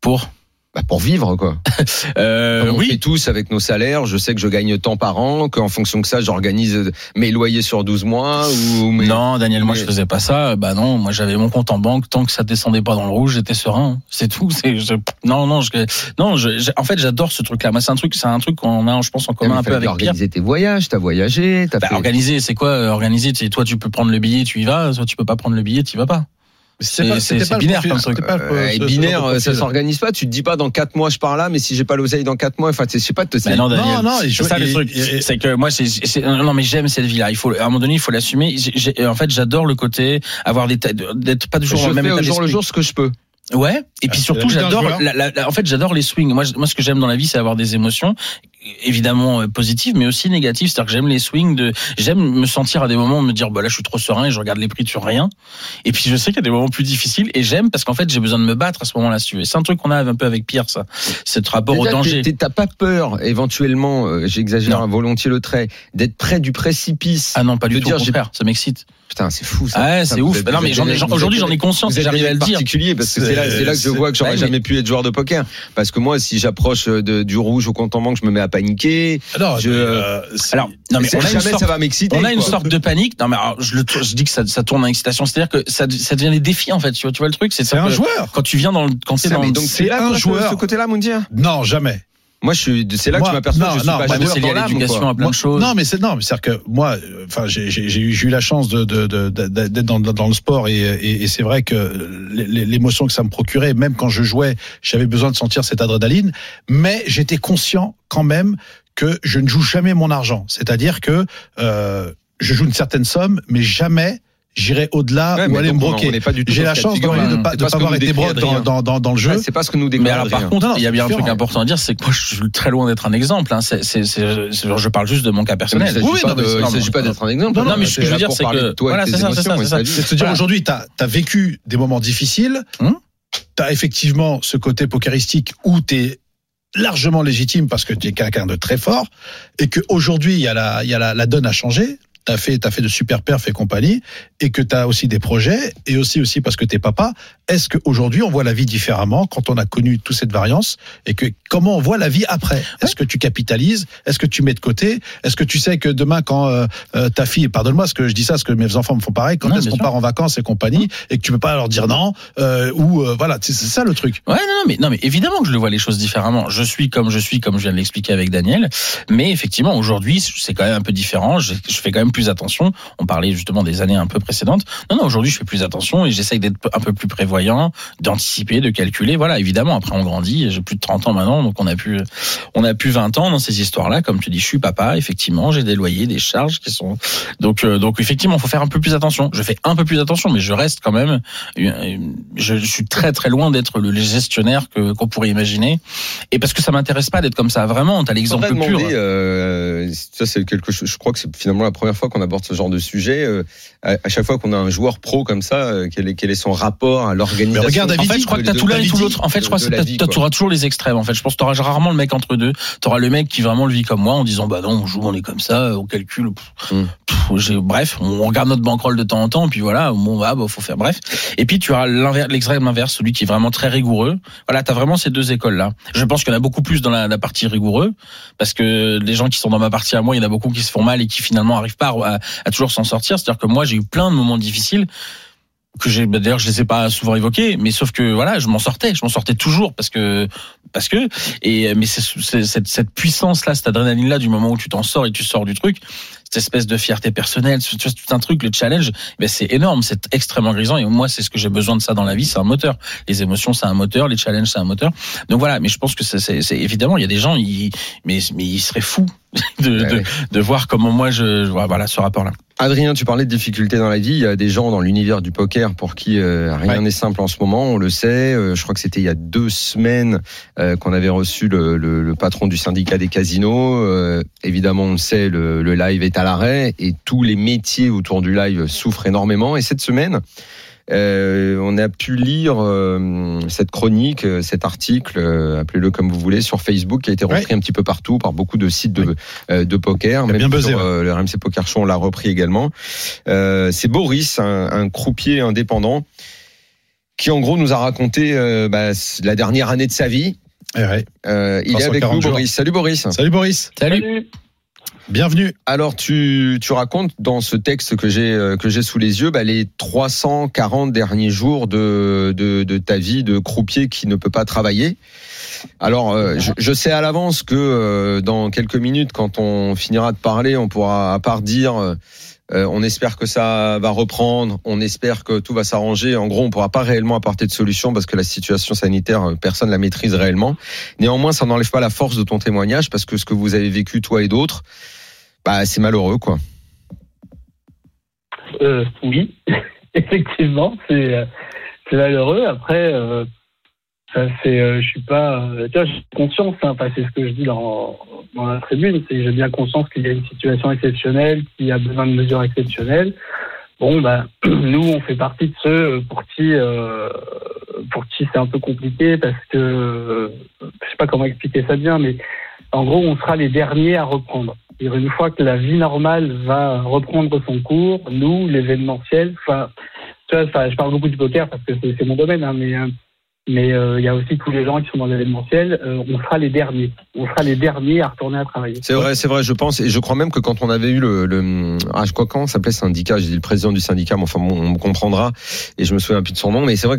[SPEAKER 7] pour?
[SPEAKER 5] Bah, pour vivre quoi. [laughs]
[SPEAKER 7] euh,
[SPEAKER 5] on
[SPEAKER 7] oui,
[SPEAKER 5] fait tous avec nos salaires, je sais que je gagne tant par an, qu'en fonction de ça, j'organise mes loyers sur 12 mois ou mes...
[SPEAKER 7] Non, Daniel, moi
[SPEAKER 5] mais-
[SPEAKER 7] je faisais pas ça. Bah non, moi j'avais mon compte en banque tant que ça descendait pas dans le rouge, j'étais serein. C'est tout. [laughs] C'est je- non, non, je, non. Je, en fait, j'adore ce truc-là. Moi, c'est un truc, c'est un truc qu'on a, je pense, en
[SPEAKER 5] Ah,
[SPEAKER 7] commun un peu avec
[SPEAKER 5] organiser tes voyages, t'as voyagé, t'as
[SPEAKER 7] Bah,
[SPEAKER 5] fait...
[SPEAKER 7] organiser, c'est quoi euh, organiser? Toi, tu peux prendre le billet, tu y vas. Soit tu peux pas prendre le billet, tu y vas pas.
[SPEAKER 6] C'est
[SPEAKER 7] binaire comme truc.
[SPEAKER 5] Euh, binaire, ça s'organise pas. Tu te dis pas dans quatre mois je pars là, mais si j'ai pas l'oseille dans quatre mois, enfin, je sais pas, te
[SPEAKER 7] Bah non, Daniel.
[SPEAKER 6] Non,
[SPEAKER 7] C'est ça le truc. C'est que moi, c'est, non, mais j'aime cette vie-là. Il faut, à un moment donné, il faut l'assumer. J'ai- en fait, j'adore le côté avoir des, d'être pas toujours le même
[SPEAKER 5] fais
[SPEAKER 7] état
[SPEAKER 5] au jour le jour ce que je peux.
[SPEAKER 7] Ouais. Et puis
[SPEAKER 6] Ah,
[SPEAKER 7] surtout, j'adore. en fait, j'adore les swings. Moi, moi, ce que j'aime dans la vie, c'est avoir des émotions, évidemment euh, positives, mais aussi négatives. C'est-à-dire que j'aime les swings. De, j'aime me sentir à des moments me dire, bah là, je suis trop serein et je regarde les prix sur rien. Et puis je sais qu'il y a des moments plus difficiles et j'aime parce qu'en fait, j'ai besoin de me battre à ce moment-là. Si tu veux. C'est un truc qu'on a un peu avec Pierre, ça. C'est rapport au danger.
[SPEAKER 5] T'as pas peur, éventuellement, euh, j'exagère volontiers le trait, d'être près du précipice.
[SPEAKER 7] Ah non, pas
[SPEAKER 5] de
[SPEAKER 7] du tout.
[SPEAKER 5] dire,
[SPEAKER 7] Au contraire, ça m'excite.
[SPEAKER 5] Putain, c'est fou ça.
[SPEAKER 7] Ah c'est ouf.
[SPEAKER 5] êtes-
[SPEAKER 7] non, mais aujourd'hui, j'en ai conscience. J'arrive à le dire.
[SPEAKER 5] particulier parce que c'est là, c'est là que je vois que j'aurais
[SPEAKER 7] Ouais,
[SPEAKER 5] jamais
[SPEAKER 7] mais-
[SPEAKER 5] pu être joueur de poker. Parce que moi, si j'approche de- du rouge au compte en banque, je me mets à paniquer.
[SPEAKER 6] Non,
[SPEAKER 5] Je-
[SPEAKER 6] euh, c'est-
[SPEAKER 7] Alors, non, mais on
[SPEAKER 5] jamais
[SPEAKER 7] sorte-
[SPEAKER 5] ça va m'exciter.
[SPEAKER 7] On a une
[SPEAKER 5] quoi.
[SPEAKER 7] sorte de panique. Non, mais alors, je, le, je dis que ça, ça tourne en excitation. C'est-à-dire que ça, ça devient des défis, en fait. Tu vois, tu vois le truc?
[SPEAKER 6] c'est
[SPEAKER 7] ça
[SPEAKER 6] un joueur.
[SPEAKER 7] Quand tu viens dans le, quand t'es dans
[SPEAKER 6] c'est un joueur.
[SPEAKER 5] ce côté-là, Moundir.
[SPEAKER 6] Non, jamais.
[SPEAKER 5] Moi, je suis, c'est là que je m'aperçois que je suis
[SPEAKER 6] non,
[SPEAKER 5] pas joueur
[SPEAKER 7] c'est lié à l'éducation, à plein de choses.
[SPEAKER 6] Non, mais c'est non, mais c'est que moi, enfin, j'ai eu la chance de de- de- de- d'être dans, dans le sport et, et, et c'est vrai que l'émotion que ça me procurait, même quand je jouais, j'avais besoin de sentir cette adrénaline, mais j'étais conscient quand même que je ne joue jamais mon argent. C'est-à-dire que euh, je joue une certaine somme, mais jamais j'irai au-delà
[SPEAKER 5] Ouais,
[SPEAKER 6] ou aller me broquer.
[SPEAKER 5] on n'est pas du tout
[SPEAKER 6] J'ai la chance
[SPEAKER 5] figure,
[SPEAKER 6] de ne pas, de avoir été broke dans,
[SPEAKER 5] Adrien.
[SPEAKER 6] dans, dans, dans le jeu.
[SPEAKER 5] Ouais, c'est pas ce que nous décrit
[SPEAKER 7] Mais alors, par contre,
[SPEAKER 6] Non,
[SPEAKER 7] il y a bien un truc important à dire, c'est que moi, je suis très loin d'être un exemple. Hein. Je parle juste de mon cas personnel.
[SPEAKER 6] Oui,
[SPEAKER 5] il
[SPEAKER 6] non,
[SPEAKER 5] s'agit pas d'être un exemple.
[SPEAKER 6] Non, non, mais
[SPEAKER 7] ce que je veux dire, c'est que- voilà, c'est ça, c'est ça, c'est
[SPEAKER 6] se dire aujourd'hui, tu as, vécu des moments difficiles,
[SPEAKER 7] Hum?
[SPEAKER 6] tu as effectivement ce côté pokeristique où tu es largement légitime parce que tu es quelqu'un de très fort et qu'aujourd'hui, il y a, la donne à changer. T'as fait, t'as fait de super perfs et compagnie, et que t'as aussi des projets, et aussi aussi parce que t'es papa. Est-ce qu'aujourd'hui on voit la vie différemment quand on a connu toute cette variance, et que comment on voit la vie après? Est-ce que tu capitalises? Est-ce que tu mets de côté? Est-ce que tu sais que demain quand euh, euh, ta fille, pardonne-moi, ce que je dis ça, parce que mes enfants me font pareil, quand est-ce qu'on part en vacances et compagnie, et que tu peux pas leur dire non, euh, ou voilà, c'est c'est ça le truc.
[SPEAKER 7] Ouais, non, non, mais non, mais évidemment que je le vois les choses différemment. Je suis comme je suis, comme je viens de l'expliquer avec Daniel. Mais effectivement, aujourd'hui, c'est quand même un peu différent. Je, je fais quand même plus attention. On parlait justement des années un peu précédentes. Non, non, aujourd'hui, je fais plus attention et j'essaye d'être un peu plus prévoyant, d'anticiper, de calculer. Voilà, évidemment. Après, on grandit. J'ai plus de 30 ans maintenant, donc on a plus, on a plus 20 ans dans ces histoires-là. Comme tu dis, je suis papa. Effectivement, j'ai des loyers, des charges qui sont. Donc, euh, donc effectivement, faut faire un peu plus attention. Je fais un peu plus attention, mais je reste quand même. euh, Je, je suis très très loin d'être le gestionnaire que qu'on pourrait imaginer. Et parce que ça m'intéresse pas d'être comme ça. Vraiment, t'as l'exemple pur.
[SPEAKER 5] euh, ça c'est quelque chose. Je crois que c'est finalement la première fois qu'on aborde ce genre de sujet. euh, à, à chaque fois qu'on a un joueur pro comme ça, euh, quel est quel est son rapport à l'organisation
[SPEAKER 7] En fait, je crois que t'as tout l'un et
[SPEAKER 5] de-
[SPEAKER 7] tout l'autre. En fait, je crois que t'auras toujours les extrêmes. En fait, je pense que t'auras rarement le mec entre deux. T'auras le mec qui vraiment le vit comme moi en disant bah non, on joue, on est comme ça, on calcule. pff. Bref, on regarde notre bankroll de temps en temps, puis voilà, bon bah, bah faut faire bref. Et puis tu l'inverse, l'extrême inverse, celui qui est vraiment très rigoureux. Voilà, t'as vraiment ces deux écoles là. Je pense qu'il y en a beaucoup plus dans la, la partie rigoureux parce que les gens qui sont dans ma partie à moi, il y en a beaucoup qui se font mal et qui finalement arrivent pas à, à toujours s'en sortir. C'est-à-dire que moi, j'ai eu plein de moments difficiles que j'ai bah, d'ailleurs je les ai pas souvent évoqués mais sauf que voilà je m'en sortais. Je m'en sortais toujours parce que parce que et mais c'est cette, cette puissance là cette adrénaline là du moment où tu t'en sors et tu sors du truc cette espèce de fierté personnelle tu vois, tout un truc le challenge ben c'est énorme c'est extrêmement grisant. Et moi c'est ce que j'ai besoin de ça dans la vie c'est un moteur. Les émotions c'est un moteur. Les challenges c'est un moteur. Donc voilà mais je pense que c'est évidemment il y a des gens ils mais mais ils seraient fous [laughs] de,
[SPEAKER 5] Ouais,
[SPEAKER 7] de,
[SPEAKER 5] ouais.
[SPEAKER 7] de voir comment moi je voilà ce rapport là
[SPEAKER 5] Adrien, tu parlais de difficultés dans la vie. Il y a des gens dans l'univers du poker pour qui euh, rien
[SPEAKER 6] Ouais.
[SPEAKER 5] n'est simple en ce moment. On le sait. Euh, je crois que c'était il y a deux semaines euh, qu'on avait reçu le, le- le patron du syndicat des casinos. Évidemment, on le sait, le, le live est à l'arrêt et tous les métiers autour du live souffrent énormément. Et cette semaine, euh, on a pu lire euh, cette chronique, euh, cet article, euh, appelez-le comme vous voulez, sur Facebook, qui a été repris un petit peu partout par beaucoup de sites de, euh, de poker.
[SPEAKER 6] A bien buzzé,
[SPEAKER 5] sur, euh, le RMC Poker Show, on l'a repris également. Euh, C'est Boris, un, un croupier indépendant, qui en gros nous a raconté euh, bah, la dernière année de sa vie.
[SPEAKER 6] Eh ouais.
[SPEAKER 5] Euh, il est avec
[SPEAKER 6] 340
[SPEAKER 5] nous,
[SPEAKER 6] jours.
[SPEAKER 5] Boris. Salut Boris.
[SPEAKER 6] Salut Boris,
[SPEAKER 7] salut
[SPEAKER 6] bienvenue.
[SPEAKER 5] Alors tu, tu racontes dans ce texte que j'ai euh, que j'ai sous les yeux bah, les 340 derniers jours de, de, de ta vie de croupier qui ne peut pas travailler. Alors euh, je, je sais à l'avance que euh, dans quelques minutes quand on finira de parler on pourra à part dire euh, euh, on espère que ça va reprendre, on espère que tout va s'arranger. En gros, on pourra pas réellement apporter de solution parce que la situation sanitaire, euh, personne la maîtrise réellement. Néanmoins, ça n'enlève pas la force de ton témoignage parce que ce que vous avez vécu toi et d'autres, bah c'est malheureux quoi.
[SPEAKER 8] Euh, oui, [laughs] effectivement, c'est euh, c'est malheureux. Après, euh, c'est, je suis pas, j'ai conscience. Hein, c'est ce que je dis dans dans la tribune, c'est j'ai bien conscience qu'il y a une situation exceptionnelle, qu'il y a besoin de mesures exceptionnelles. Bon, bah, [clears throat] nous, on fait partie de ceux pour qui, c'est un peu compliqué parce que, je sais pas comment expliquer ça bien, mais en gros, on sera les derniers à reprendre. Une fois que la vie normale va reprendre son cours, nous, l'événementiel, enfin, je parle beaucoup du poker parce que c'est mon domaine, hein, mais euh, mais euh, il y a aussi tous les gens qui sont dans l'événementiel. euh, on sera les derniers. On sera les derniers à retourner à travailler.
[SPEAKER 5] C'est vrai, c'est vrai, je pense, et je crois même que quand on avait eu le, ah, je crois ça s'appelait syndicat, j'ai dit le président du syndicat, mais enfin on me comprendra, et je me souviens plus de son nom, mais c'est vrai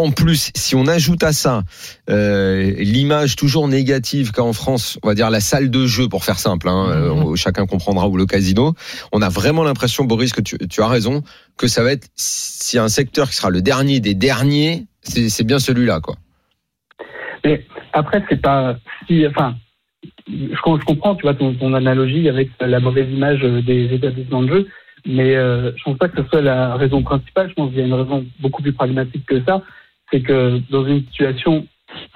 [SPEAKER 5] qu'en plus, si on ajoute à ça euh, l'image toujours négative qu'a en France, on va dire la salle de jeu, pour faire simple, hein, euh, on- chacun comprendra, ou le casino, on a vraiment l'impression, Boris, que tu, tu as raison, que ça va être, si un secteur qui sera le dernier des derniers, c'est bien celui-là, quoi.
[SPEAKER 8] Après, c'est pas si, enfin, je, je comprends, tu vois, ton, ton analogie avec la mauvaise image des établissements de jeu, mais euh, je pense pas que ce soit la raison principale. Je pense qu'il y a une raison beaucoup plus pragmatique que ça, c'est que dans une situation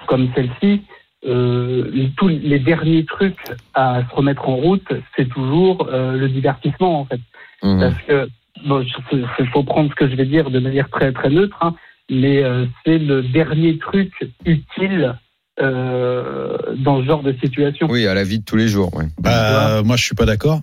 [SPEAKER 8] comme celle-ci, euh, tous les derniers trucs à se remettre en route, c'est toujours euh, le divertissement en fait.
[SPEAKER 5] Mhm.
[SPEAKER 8] Parce que bon, il faut prendre ce que je vais dire de manière très très neutre, hein, mais euh, c'est le dernier truc utile euh, dans ce genre de situation.
[SPEAKER 5] Oui, à la vie de tous les jours, ouais.
[SPEAKER 6] Bah, moi, je suis pas d'accord.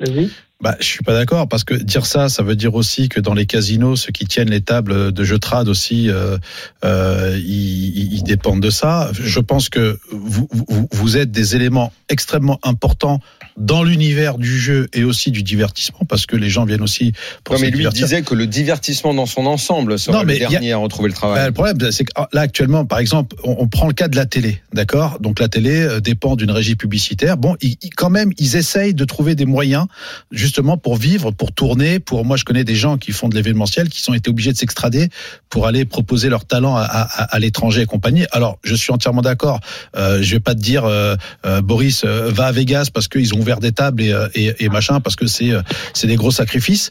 [SPEAKER 8] Vas-y.
[SPEAKER 6] Bah, je suis pas d'accord parce que dire ça, ça veut dire aussi que dans les casinos, ceux qui tiennent les tables de jeux trad aussi, euh, euh, ils, ils dépendent de ça. Je pense que vous, vous, vous êtes des éléments extrêmement importants dans l'univers du jeu et aussi du divertissement parce que les gens viennent aussi pour
[SPEAKER 5] Non,
[SPEAKER 6] se
[SPEAKER 5] mais lui
[SPEAKER 6] divertir.
[SPEAKER 5] disait que le divertissement dans son ensemble serait
[SPEAKER 6] Non, mais
[SPEAKER 5] le
[SPEAKER 6] a-
[SPEAKER 5] dernier à retrouver le
[SPEAKER 6] Bah,
[SPEAKER 5] travail.
[SPEAKER 6] le problème, c'est que là actuellement, par exemple, on, on prend le cas de la télé, d'accord? Donc la télé euh, dépend d'une régie publicitaire. Bon, ils, quand même, ils essayent de trouver des moyens justement pour vivre, pour tourner. Pour moi, je connais des gens qui font de l'événementiel, qui ont été obligés de s'extrader pour aller proposer leur talent à, l'étranger et compagnie. Alors, je suis entièrement d'accord. Euh, je vais pas te dire, euh, euh, Boris, euh, va à Vegas parce qu'ils ont ouvert des tables et, et, machin, parce que c'est c'est des gros sacrifices.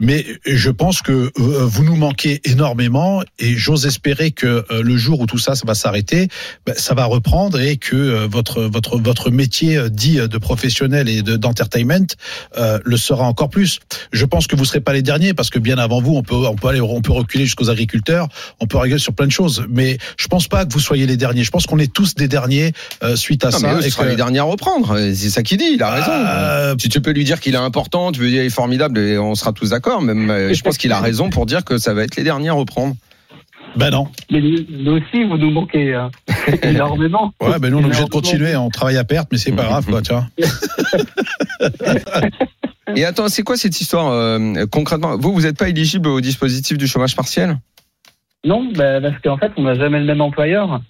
[SPEAKER 6] Mais je pense que vous nous manquez énormément et j'ose espérer que le jour où tout ça, ça va s'arrêter, ben, ça va reprendre et que votre votre votre métier dit de professionnel et de d'entertainment euh, le sera encore plus. Je pense que vous serez pas les derniers parce que bien avant vous, on peut on peut aller on peut reculer jusqu'aux agriculteurs, on peut regarder sur plein de choses. Mais je pense pas que vous soyez les derniers. Je pense qu'on est tous des derniers euh, suite à
[SPEAKER 5] Non, mais
[SPEAKER 6] ça.
[SPEAKER 5] eux, ce
[SPEAKER 6] et que-
[SPEAKER 5] les derniers à reprendre. C'est ça qu'il dit. Il a raison.
[SPEAKER 6] Euh,
[SPEAKER 5] Si tu peux lui dire qu'il est important, tu veux dire qu'il est formidable, et on sera tous d'accord. Même, euh, je pense qu'il a raison pour dire que ça va être les derniers à reprendre.
[SPEAKER 6] Ben non.
[SPEAKER 8] Mais nous aussi, vous nous manquez hein. [laughs] énormément.
[SPEAKER 6] Ouais, ben nous on est obligé de continuer. On travaille à perte, mais c'est pas grave, quoi. Tu vois. [laughs]
[SPEAKER 5] Et attends, c'est quoi cette histoire euh, concrètement? Vous, vous n'êtes pas éligible au dispositif du chômage partiel?
[SPEAKER 8] Non, bah, parce qu'en fait, on n'a jamais le même employeur.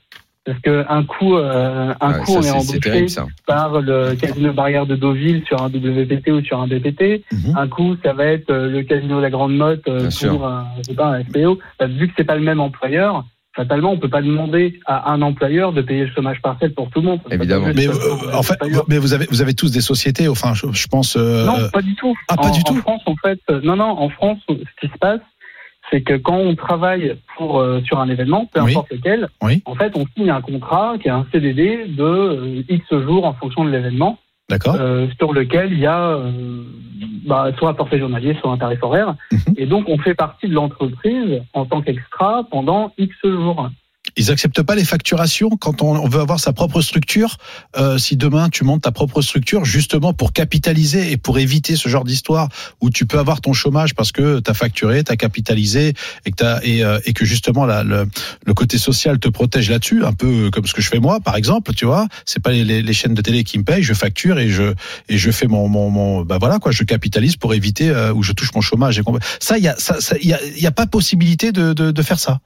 [SPEAKER 8] Parce que un coup, euh, un
[SPEAKER 5] Ouais,
[SPEAKER 8] coup,
[SPEAKER 5] ça,
[SPEAKER 8] on est
[SPEAKER 5] C'est
[SPEAKER 8] embauché par le casino barrière de Deauville sur un WPT ou sur un BPT.
[SPEAKER 6] Mhm.
[SPEAKER 8] Un coup, ça va être euh, le casino La Grande Motte euh,
[SPEAKER 5] Bien
[SPEAKER 8] pour
[SPEAKER 5] sûr.
[SPEAKER 8] un, je sais pas, un FPO. Bah, vu que c'est pas le même employeur, fatalement, on peut pas demander à un employeur de payer le chômage partiel pour tout le monde.
[SPEAKER 5] Évidemment.
[SPEAKER 6] Mais euh, en fait, mais vous avez vous avez tous des sociétés. Enfin, je, je pense. euh,
[SPEAKER 8] Non, pas du tout.
[SPEAKER 6] Ah, pas
[SPEAKER 8] en,
[SPEAKER 6] du tout
[SPEAKER 8] En France, en fait, euh, non, non, en France, ce qui se passe, c'est que quand on travaille pour euh, sur un événement, peu
[SPEAKER 6] Oui.
[SPEAKER 8] importe lequel,
[SPEAKER 6] Oui.
[SPEAKER 8] en fait, on signe un contrat qui est un CDD de euh, X jours en fonction de l'événement, euh, sur lequel il y a bah, soit un forfait journalier, soit un tarif horaire,
[SPEAKER 6] Mhm.
[SPEAKER 8] et donc on fait partie de l'entreprise en tant qu'extra pendant X jours.
[SPEAKER 6] Ils acceptent pas les facturations quand on, veut avoir sa propre structure. Euh, si demain tu montes ta propre structure, justement pour capitaliser et pour éviter ce genre d'histoire où tu peux avoir ton chômage parce que tu as facturé, tu as capitalisé et que, t'as- et, euh, et que justement la, le, le côté social te protège là-dessus, un peu comme ce que je fais moi, par exemple. Tu vois, c'est pas les, les- les chaînes de télé qui me payent, je facture et je et je fais mon mon, mon bah voilà quoi, je capitalise pour éviter euh, où je touche mon chômage. Ça, il y a y y a pas possibilité de, de, de faire ça.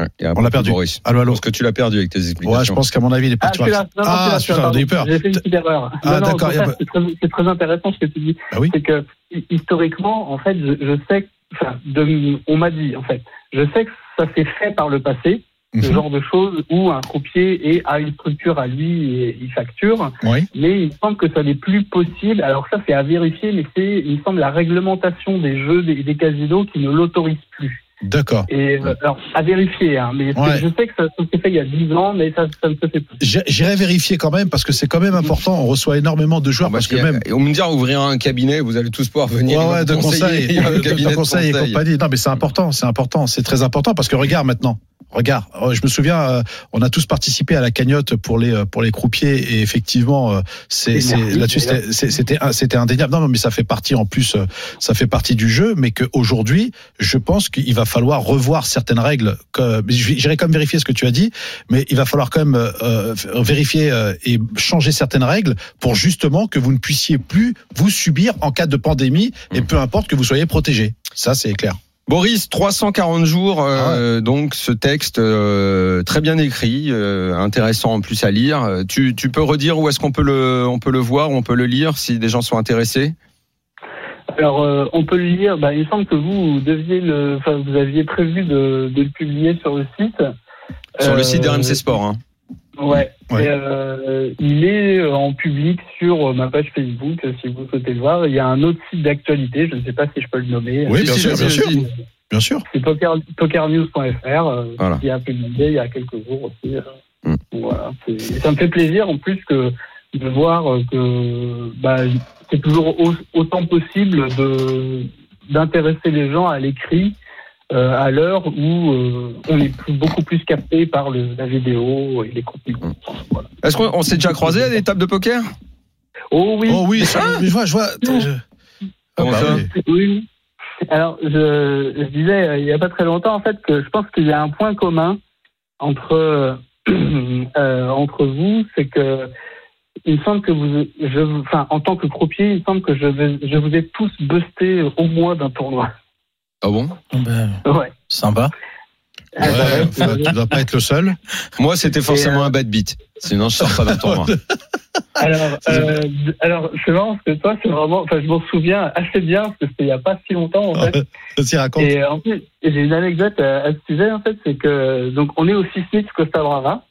[SPEAKER 5] Ouais,
[SPEAKER 6] On l'a perdu.
[SPEAKER 5] Boris.
[SPEAKER 6] Allô, allô.
[SPEAKER 5] pense que tu l'as perdu avec tes explications.
[SPEAKER 6] Ouais, je pense qu'à mon avis,
[SPEAKER 8] Ah, là. Non, non,
[SPEAKER 6] Ah,
[SPEAKER 8] pardon.
[SPEAKER 6] j'ai eu peur.
[SPEAKER 8] J'ai fait une petite erreur.
[SPEAKER 6] Ah, d'accord, a pas-
[SPEAKER 8] c'est très, intéressant ce que tu dis.
[SPEAKER 6] Ah oui
[SPEAKER 8] C'est que hi- historiquement, en fait, je, je sais, que- enfin, de, on m'a dit, en fait, je sais que ça s'est fait par le passé, ce
[SPEAKER 6] Mhm.
[SPEAKER 8] genre de choses où un croupier est, a une structure à lui et il facture,
[SPEAKER 6] Oui.
[SPEAKER 8] mais il me semble que ça n'est plus possible. Alors ça, c'est à vérifier, mais c'est, il me semble, la réglementation des jeux des, des casinos qui ne l'autorise plus.
[SPEAKER 6] D'accord.
[SPEAKER 8] Et euh, alors, à vérifier, hein, mais
[SPEAKER 6] Ouais.
[SPEAKER 8] je sais que ça, ça s'est fait il y a 10 ans, mais ça, ça ne se fait plus.
[SPEAKER 6] J'irai vérifier quand même parce que c'est quand même important. On reçoit énormément de joueurs parce que même.
[SPEAKER 5] et on me dire ouvrir un cabinet, vous allez tous pouvoir venir.
[SPEAKER 6] Ouais, ouais, de conseils,
[SPEAKER 5] il y a un
[SPEAKER 6] de,
[SPEAKER 5] cabinet
[SPEAKER 6] de
[SPEAKER 5] de
[SPEAKER 6] conseils et compagnie. Non, mais c'est important, c'est important, c'est très important parce que regarde maintenant. Regarde, euh, je me souviens, euh, on a tous participé à la cagnotte pour les euh, pour les croupiers et effectivement, c'est là-dessus c'était c'était indéniable. Non, mais ça fait partie en plus, ça fait partie du jeu, mais qu'aujourd'hui, je pense qu'il va falloir revoir certaines règles. J'irai quand même vérifier ce que tu as dit, mais il va falloir quand même euh, vérifier et changer certaines règles pour justement que vous ne puissiez plus vous subir en cas de pandémie et peu importe que vous soyez protégé. Ça, c'est clair.
[SPEAKER 5] Boris, 340 jours,
[SPEAKER 6] Ah
[SPEAKER 5] euh, donc ce texte euh, très bien écrit, euh, intéressant en plus à lire. Tu, tu peux redire où est-ce qu'on peut le, on peut le voir, où on peut le lire si des gens sont intéressés?
[SPEAKER 8] Alors, euh, on peut le lire. Bah, il me semble que vous, vous deviez le, enfin, vous aviez prévu de, de le publier sur le site.
[SPEAKER 5] Sur le site d'RMC Sport. Hein.
[SPEAKER 8] Ouais.
[SPEAKER 6] Ouais.
[SPEAKER 8] Et, euh, il est en public sur ma page Facebook, si vous souhaitez le voir. Il y a un autre site d'actualité. Je ne sais pas si je peux le nommer.
[SPEAKER 6] Oui, bien
[SPEAKER 5] si,
[SPEAKER 6] sûr, bien sûr. Bien sûr.
[SPEAKER 8] C'est poker, pokernews.fr euh,
[SPEAKER 5] Voilà.
[SPEAKER 8] qui a publié il y a quelques jours aussi. euh.
[SPEAKER 5] Mm.
[SPEAKER 8] Voilà. Ça me fait plaisir en plus que de voir que bah, c'est toujours au- autant possible de d'intéresser les gens à l'écrit euh, à l'heure où euh, on est plus- beaucoup plus capté par le, la vidéo et les contenus. Voilà.
[SPEAKER 5] Est-ce qu'on on s'est déjà croisé à des tables de poker?
[SPEAKER 8] Oh oui.
[SPEAKER 6] Oh oui, ça, je vois, je vois. je- Ah
[SPEAKER 5] Comment
[SPEAKER 6] bah
[SPEAKER 5] ça
[SPEAKER 6] oui.
[SPEAKER 8] Oui. Alors, je, je disais euh, il n'y a pas très longtemps, en fait, que je pense qu'il y a un point commun entre, euh, [clears throat] euh, entre vous, c'est que il me semble que vous, je, enfin, en tant que croupier, il me semble que je, vais- je vous ai tous busté au moins d'un tournoi.
[SPEAKER 5] Ah bon?
[SPEAKER 7] Ben,
[SPEAKER 8] Ouais.
[SPEAKER 7] sympa.
[SPEAKER 8] Ah, bah
[SPEAKER 6] Ouais,
[SPEAKER 8] ouais,
[SPEAKER 6] enfin, tu dois pas être le seul.
[SPEAKER 5] Moi, c'était forcément
[SPEAKER 8] euh,
[SPEAKER 5] un bad beat. Sinon, je sors pas d'un tournoi. [laughs]
[SPEAKER 8] Alors, euh, alors c'est marrant parce que toi, c'est vraiment, enfin, je m'en souviens assez bien parce que c'était il n'y a pas si longtemps en fait.
[SPEAKER 6] Vas-y, raconte.
[SPEAKER 8] Et euh, en plus, j'ai une anecdote à, à ce sujet en fait, c'est que donc on est au Sismic Costa Brava.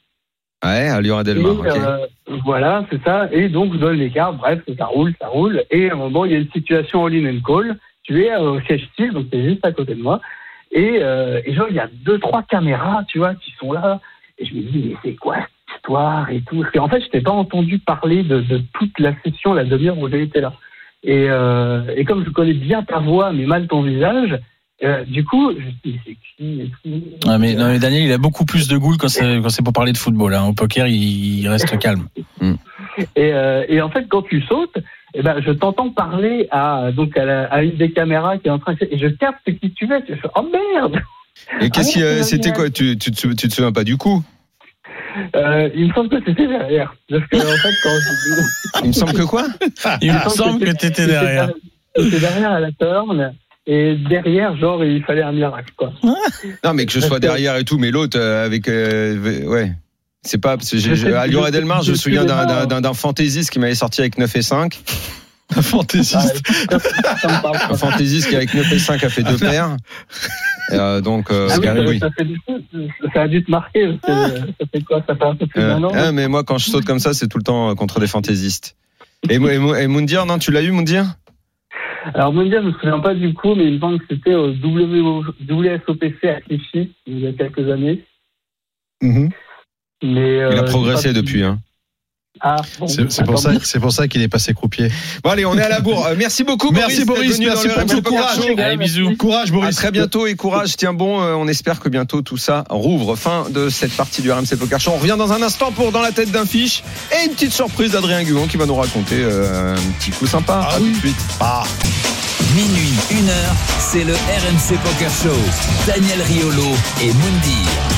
[SPEAKER 5] Ouais, à Lyon
[SPEAKER 8] euh, voilà, c'est ça. Et donc, je donne les cartes. Bref, ça roule, ça roule. Et à un moment, il y a une situation all-in and call. Tu es euh, au siège style, donc c'est juste à côté de moi. Et, euh, et genre, il y a deux, trois caméras, tu vois, qui sont là. Et je me dis, mais c'est quoi cette histoire et tout? Parce qu'en fait, je t'ai pas entendu parler de, de toute la session, la demi-heure où j'ai été là. Et, euh, et comme je connais bien ta voix, mais mal ton visage, euh, du coup, je me dis, c'est qui
[SPEAKER 7] Ouais, mais, non, mais Daniel, il a beaucoup plus de goût quand c'est quand c'est pour parler de football. Hein. Au poker, il, il reste calme. [laughs]
[SPEAKER 8] Et, et en fait, quand tu sautes, eh ben, je t'entends parler à, donc à, la- à une des caméras qui est en train de... Et je capte qui tu es. Je fais, oh merde
[SPEAKER 5] Et qu'est-ce
[SPEAKER 8] Ah
[SPEAKER 5] qui, c'était quoi? Tu, tu, te sou- tu te souviens pas du coup?
[SPEAKER 8] Euh, Il me semble que c'était derrière. Parce que, en fait, quand je...
[SPEAKER 5] Il me semble que quoi?
[SPEAKER 7] Il me semble que t'étais derrière.
[SPEAKER 8] J'étais derrière à la turn. Et derrière, genre, il fallait un miracle, quoi.
[SPEAKER 5] Non, mais que je sois derrière et tout, mais l'autre euh, avec, euh, ouais. C'est pas à Lyon
[SPEAKER 8] je-
[SPEAKER 5] Delmar, je me souviens d'un- fantaisiste qui m'avait sorti avec 9 et 5.
[SPEAKER 8] Ah, [laughs]
[SPEAKER 6] Fantaisiste.
[SPEAKER 8] ça, me parle
[SPEAKER 5] Un
[SPEAKER 8] pas.
[SPEAKER 5] fantaisiste qui avec 9 et 5 a fait deux paires. [laughs] Euh, donc, euh,
[SPEAKER 8] Ah oui, ça, fait a dû te marquer. Parce que, ça fait quoi? Ça fait un peu plus
[SPEAKER 5] Euh,
[SPEAKER 8] d'un an
[SPEAKER 5] ah, mais moi, quand je saute comme ça, c'est tout le temps euh, contre des fantaisistes. Et, et, Mo- et Moundir, non, tu l'as eu, Moundir?
[SPEAKER 8] Alors, Mondial, je me souviens pas du coup, mais il me semble que c'était au WSOPC à Clichy, il y a quelques années.
[SPEAKER 6] Mhm.
[SPEAKER 8] Mais,
[SPEAKER 5] Il a
[SPEAKER 8] euh,
[SPEAKER 5] progressé depuis. Hein.
[SPEAKER 8] Ah, bon,
[SPEAKER 6] C'est c'est pour ça, c'est pour ça qu'il est passé croupier.
[SPEAKER 5] Bon, allez, on est à la bourre. Euh, merci beaucoup,
[SPEAKER 6] Merci,
[SPEAKER 5] Boris.
[SPEAKER 6] Boris, merci pour
[SPEAKER 5] Poker
[SPEAKER 6] courage.
[SPEAKER 7] Allez, bisous.
[SPEAKER 6] Courage,
[SPEAKER 5] À
[SPEAKER 6] Boris.
[SPEAKER 5] très bientôt et courage, tiens bon, euh, on espère que bientôt tout ça rouvre. Fin de cette partie du RMC Poker Show. On revient dans un instant pour Dans la tête d'un fiche et une petite surprise d'Adrien Guillon qui va nous raconter euh, un petit coup sympa.
[SPEAKER 6] Ah
[SPEAKER 5] À
[SPEAKER 6] oui.
[SPEAKER 5] tout de suite.
[SPEAKER 6] Ah.
[SPEAKER 4] Minuit, 1 heure, c'est le RMC Poker Show. Daniel Riolo et Mundi.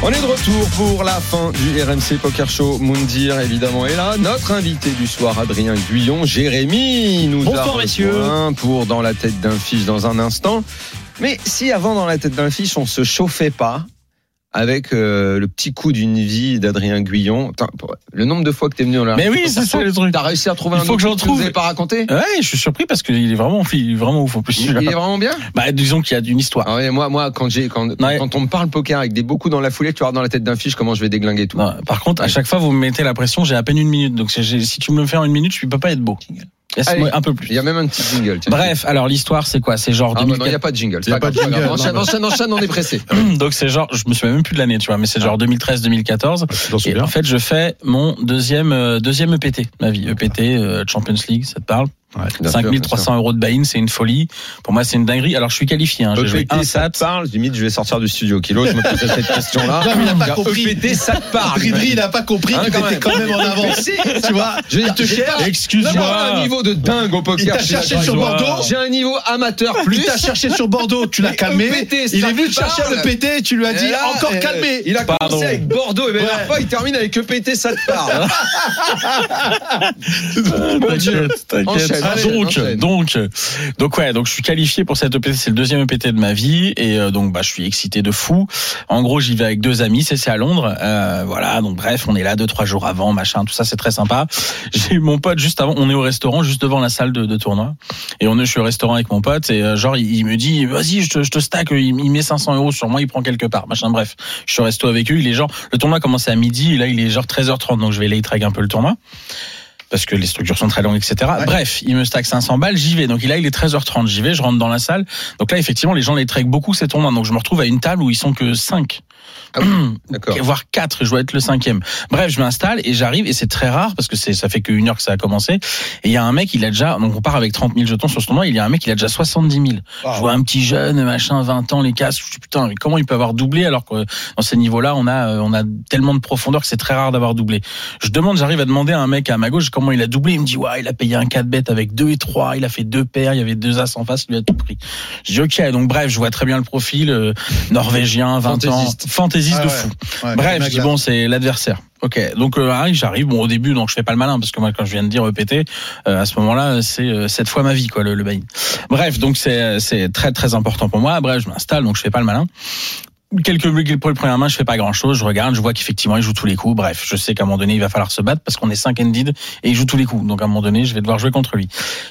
[SPEAKER 5] On est de retour pour la fin du RMC Poker Show. Moundir, évidemment, est là. Notre invité du soir, Adrien Guyon. Jérémy nous
[SPEAKER 9] Bonsoir,
[SPEAKER 5] a rejoint
[SPEAKER 9] messieurs.
[SPEAKER 5] pour Dans la tête d'un fiche dans un instant. Mais si avant Dans la tête d'un fiche, on se chauffait pas avec euh, le petit coup d'une vie d'Adrien Guyon. Le nombre de fois que t'es venu dans la
[SPEAKER 7] Mais oui, c'est ça le truc.
[SPEAKER 5] T'as réussi à trouver
[SPEAKER 7] Il
[SPEAKER 5] un
[SPEAKER 7] faut que j'en
[SPEAKER 5] que vous
[SPEAKER 7] trouve.
[SPEAKER 5] avez pas raconté
[SPEAKER 7] Ouais, je suis surpris parce qu'il est vraiment, il est vraiment ouf en plus.
[SPEAKER 5] il, est vraiment bien?
[SPEAKER 7] Bah, disons qu'il y a une histoire.
[SPEAKER 5] ah ouais, moi, moi, quand j'ai, quand,
[SPEAKER 7] Ouais.
[SPEAKER 5] quand on me parle poker avec des beaucoup dans la foulée, tu vois dans la tête d'un fiche comment je vais déglinguer tout.
[SPEAKER 7] Non, par contre, à chaque fois, vous me mettez la pression, j'ai à peine une minute. Donc, si tu me le fais en une minute, je peux pas être beau.
[SPEAKER 5] Allez.
[SPEAKER 7] un peu plus.
[SPEAKER 5] Il y a même un petit jingle. tiens.
[SPEAKER 7] Bref, alors l'histoire, c'est quoi? C'est genre
[SPEAKER 5] Ah bah non, il
[SPEAKER 7] 2004.
[SPEAKER 5] n'y a pas de jingle.
[SPEAKER 6] A pas de jingle, non,
[SPEAKER 5] Enchaîne, enchaîne, enchaîne, on est pressé. [laughs]
[SPEAKER 7] Donc c'est genre, je me souviens même plus de l'année, tu vois, mais c'est genre 2013-2014.
[SPEAKER 6] Tu t'en
[SPEAKER 7] Et en fait, je fais mon deuxième euh, deuxième EPT, ma vie. EPT, euh, Champions League, ça te parle?
[SPEAKER 5] Bien sûr,
[SPEAKER 7] 5300 euros de buy-in, c'est une folie. Pour moi, c'est une dinguerie. Alors, je suis qualifié. Hein. J'ai joué un
[SPEAKER 5] E ça te parle Limite, je vais sortir du studio. Kilo, je me pose cette question-là. [laughs]
[SPEAKER 6] Non, mais il a pas compris.
[SPEAKER 5] EPT, ça te parle.
[SPEAKER 6] Ridri, il n'a pas compris
[SPEAKER 5] Hein,
[SPEAKER 6] qu'il
[SPEAKER 5] quand
[SPEAKER 6] était
[SPEAKER 5] même.
[SPEAKER 6] quand même en avance. tu vois
[SPEAKER 5] Je
[SPEAKER 6] Il te
[SPEAKER 5] j'ai
[SPEAKER 6] cherche.
[SPEAKER 5] on a un
[SPEAKER 7] Excuse-moi.
[SPEAKER 5] niveau de dingue au poker.
[SPEAKER 6] Il t'a cherché sur. Bordeaux.
[SPEAKER 5] J'ai un niveau amateur plus.
[SPEAKER 6] Il t'a cherché sur Bordeaux, tu l'as calmé.
[SPEAKER 5] EPT,
[SPEAKER 6] Il
[SPEAKER 5] ça
[SPEAKER 6] est venu
[SPEAKER 5] te
[SPEAKER 6] chercher
[SPEAKER 5] parle.
[SPEAKER 6] le PT, tu lui as dit encore
[SPEAKER 5] euh,
[SPEAKER 6] calmé.
[SPEAKER 5] Il a commencé avec Bordeaux et ben, la
[SPEAKER 7] Ouais.
[SPEAKER 5] dernière fois, il termine avec EPT, ça te parle. [laughs] Mon Dieu.
[SPEAKER 7] T'inquiète. Ah, donc, donc, donc ouais, donc je suis qualifié pour cette EPT, c'est le deuxième EPT de ma vie et euh, donc bah je suis excité de fou. En gros, j'y vais avec deux amis, c'est c'est à Londres, euh, voilà. Donc bref, on est là deux trois jours avant, machin, tout ça, c'est très sympa. [laughs] J'ai eu mon pote juste avant, on est au restaurant juste devant la salle de, de tournoi et on est, je suis au restaurant avec mon pote et euh, genre il, il me dit vas-y, je te, je te stack, il, il met 500 euros sur moi, il prend quelque part, machin. Bref, je suis au resto avec eux, il est genre le tournoi a commencé à midi et là il est genre 13h30, donc je vais late un peu le tournoi. Parce que les structures sont très longues, etc. Bref, il me stack 500 balles, j'y vais. Donc là, il est 13h30, j'y vais, je rentre dans la salle. Donc là, effectivement, les gens les traquent beaucoup ces tournois. Donc je me retrouve à une table où ils sont que 5.
[SPEAKER 5] Ah [clears throat] D'accord.
[SPEAKER 7] voire 4, je dois être le cinquième. Bref, je m'installe et j'arrive et c'est très rare parce que c'est ça fait qu'une heure que ça a commencé. Et il y a un mec, il a déjà, donc on part avec 30 000 jetons sur ce tournoi, il y a un mec, il a déjà 70 000.
[SPEAKER 6] Ah,
[SPEAKER 7] je vois un petit jeune, machin, 20 ans, les casques, je dis putain, mais comment il peut avoir doublé alors que dans ces niveaux-là, on a, euh, on a tellement de profondeur que c'est très rare d'avoir doublé. Je demande, j'arrive à demander à un mec à ma gauche comment il a doublé, il me dit ouais, il a payé un 4 bet avec 2 et 3, il a fait deux paires, il y avait deux as en face, il lui a tout pris. Je dis ok, donc bref, je vois très bien le profil, euh, norvégien, 20
[SPEAKER 5] Fantaisiste.
[SPEAKER 7] ans, fantaisiste
[SPEAKER 6] Ah
[SPEAKER 7] de
[SPEAKER 6] ouais.
[SPEAKER 7] fou.
[SPEAKER 6] Ouais,
[SPEAKER 7] Bref, je dis bon, c'est l'adversaire. Ok, donc euh, arrive, j'arrive. Bon, au début, donc je fais pas le malin parce que moi, quand je viens de dire EPT, euh, à ce moment-là, c'est euh, cette fois ma vie, quoi, le, le. Bref, donc c'est c'est très très important pour moi. Bref, je m'installe, donc je fais pas le malin. Quelques bugs pour le premier main, je fais pas grand chose. Je regarde, je vois qu'effectivement il joue tous les coups. Bref, je sais qu'à un moment donné il va falloir se battre parce qu'on est 5 ended et il joue tous les coups. Donc à un moment donné, je vais devoir jouer contre lui.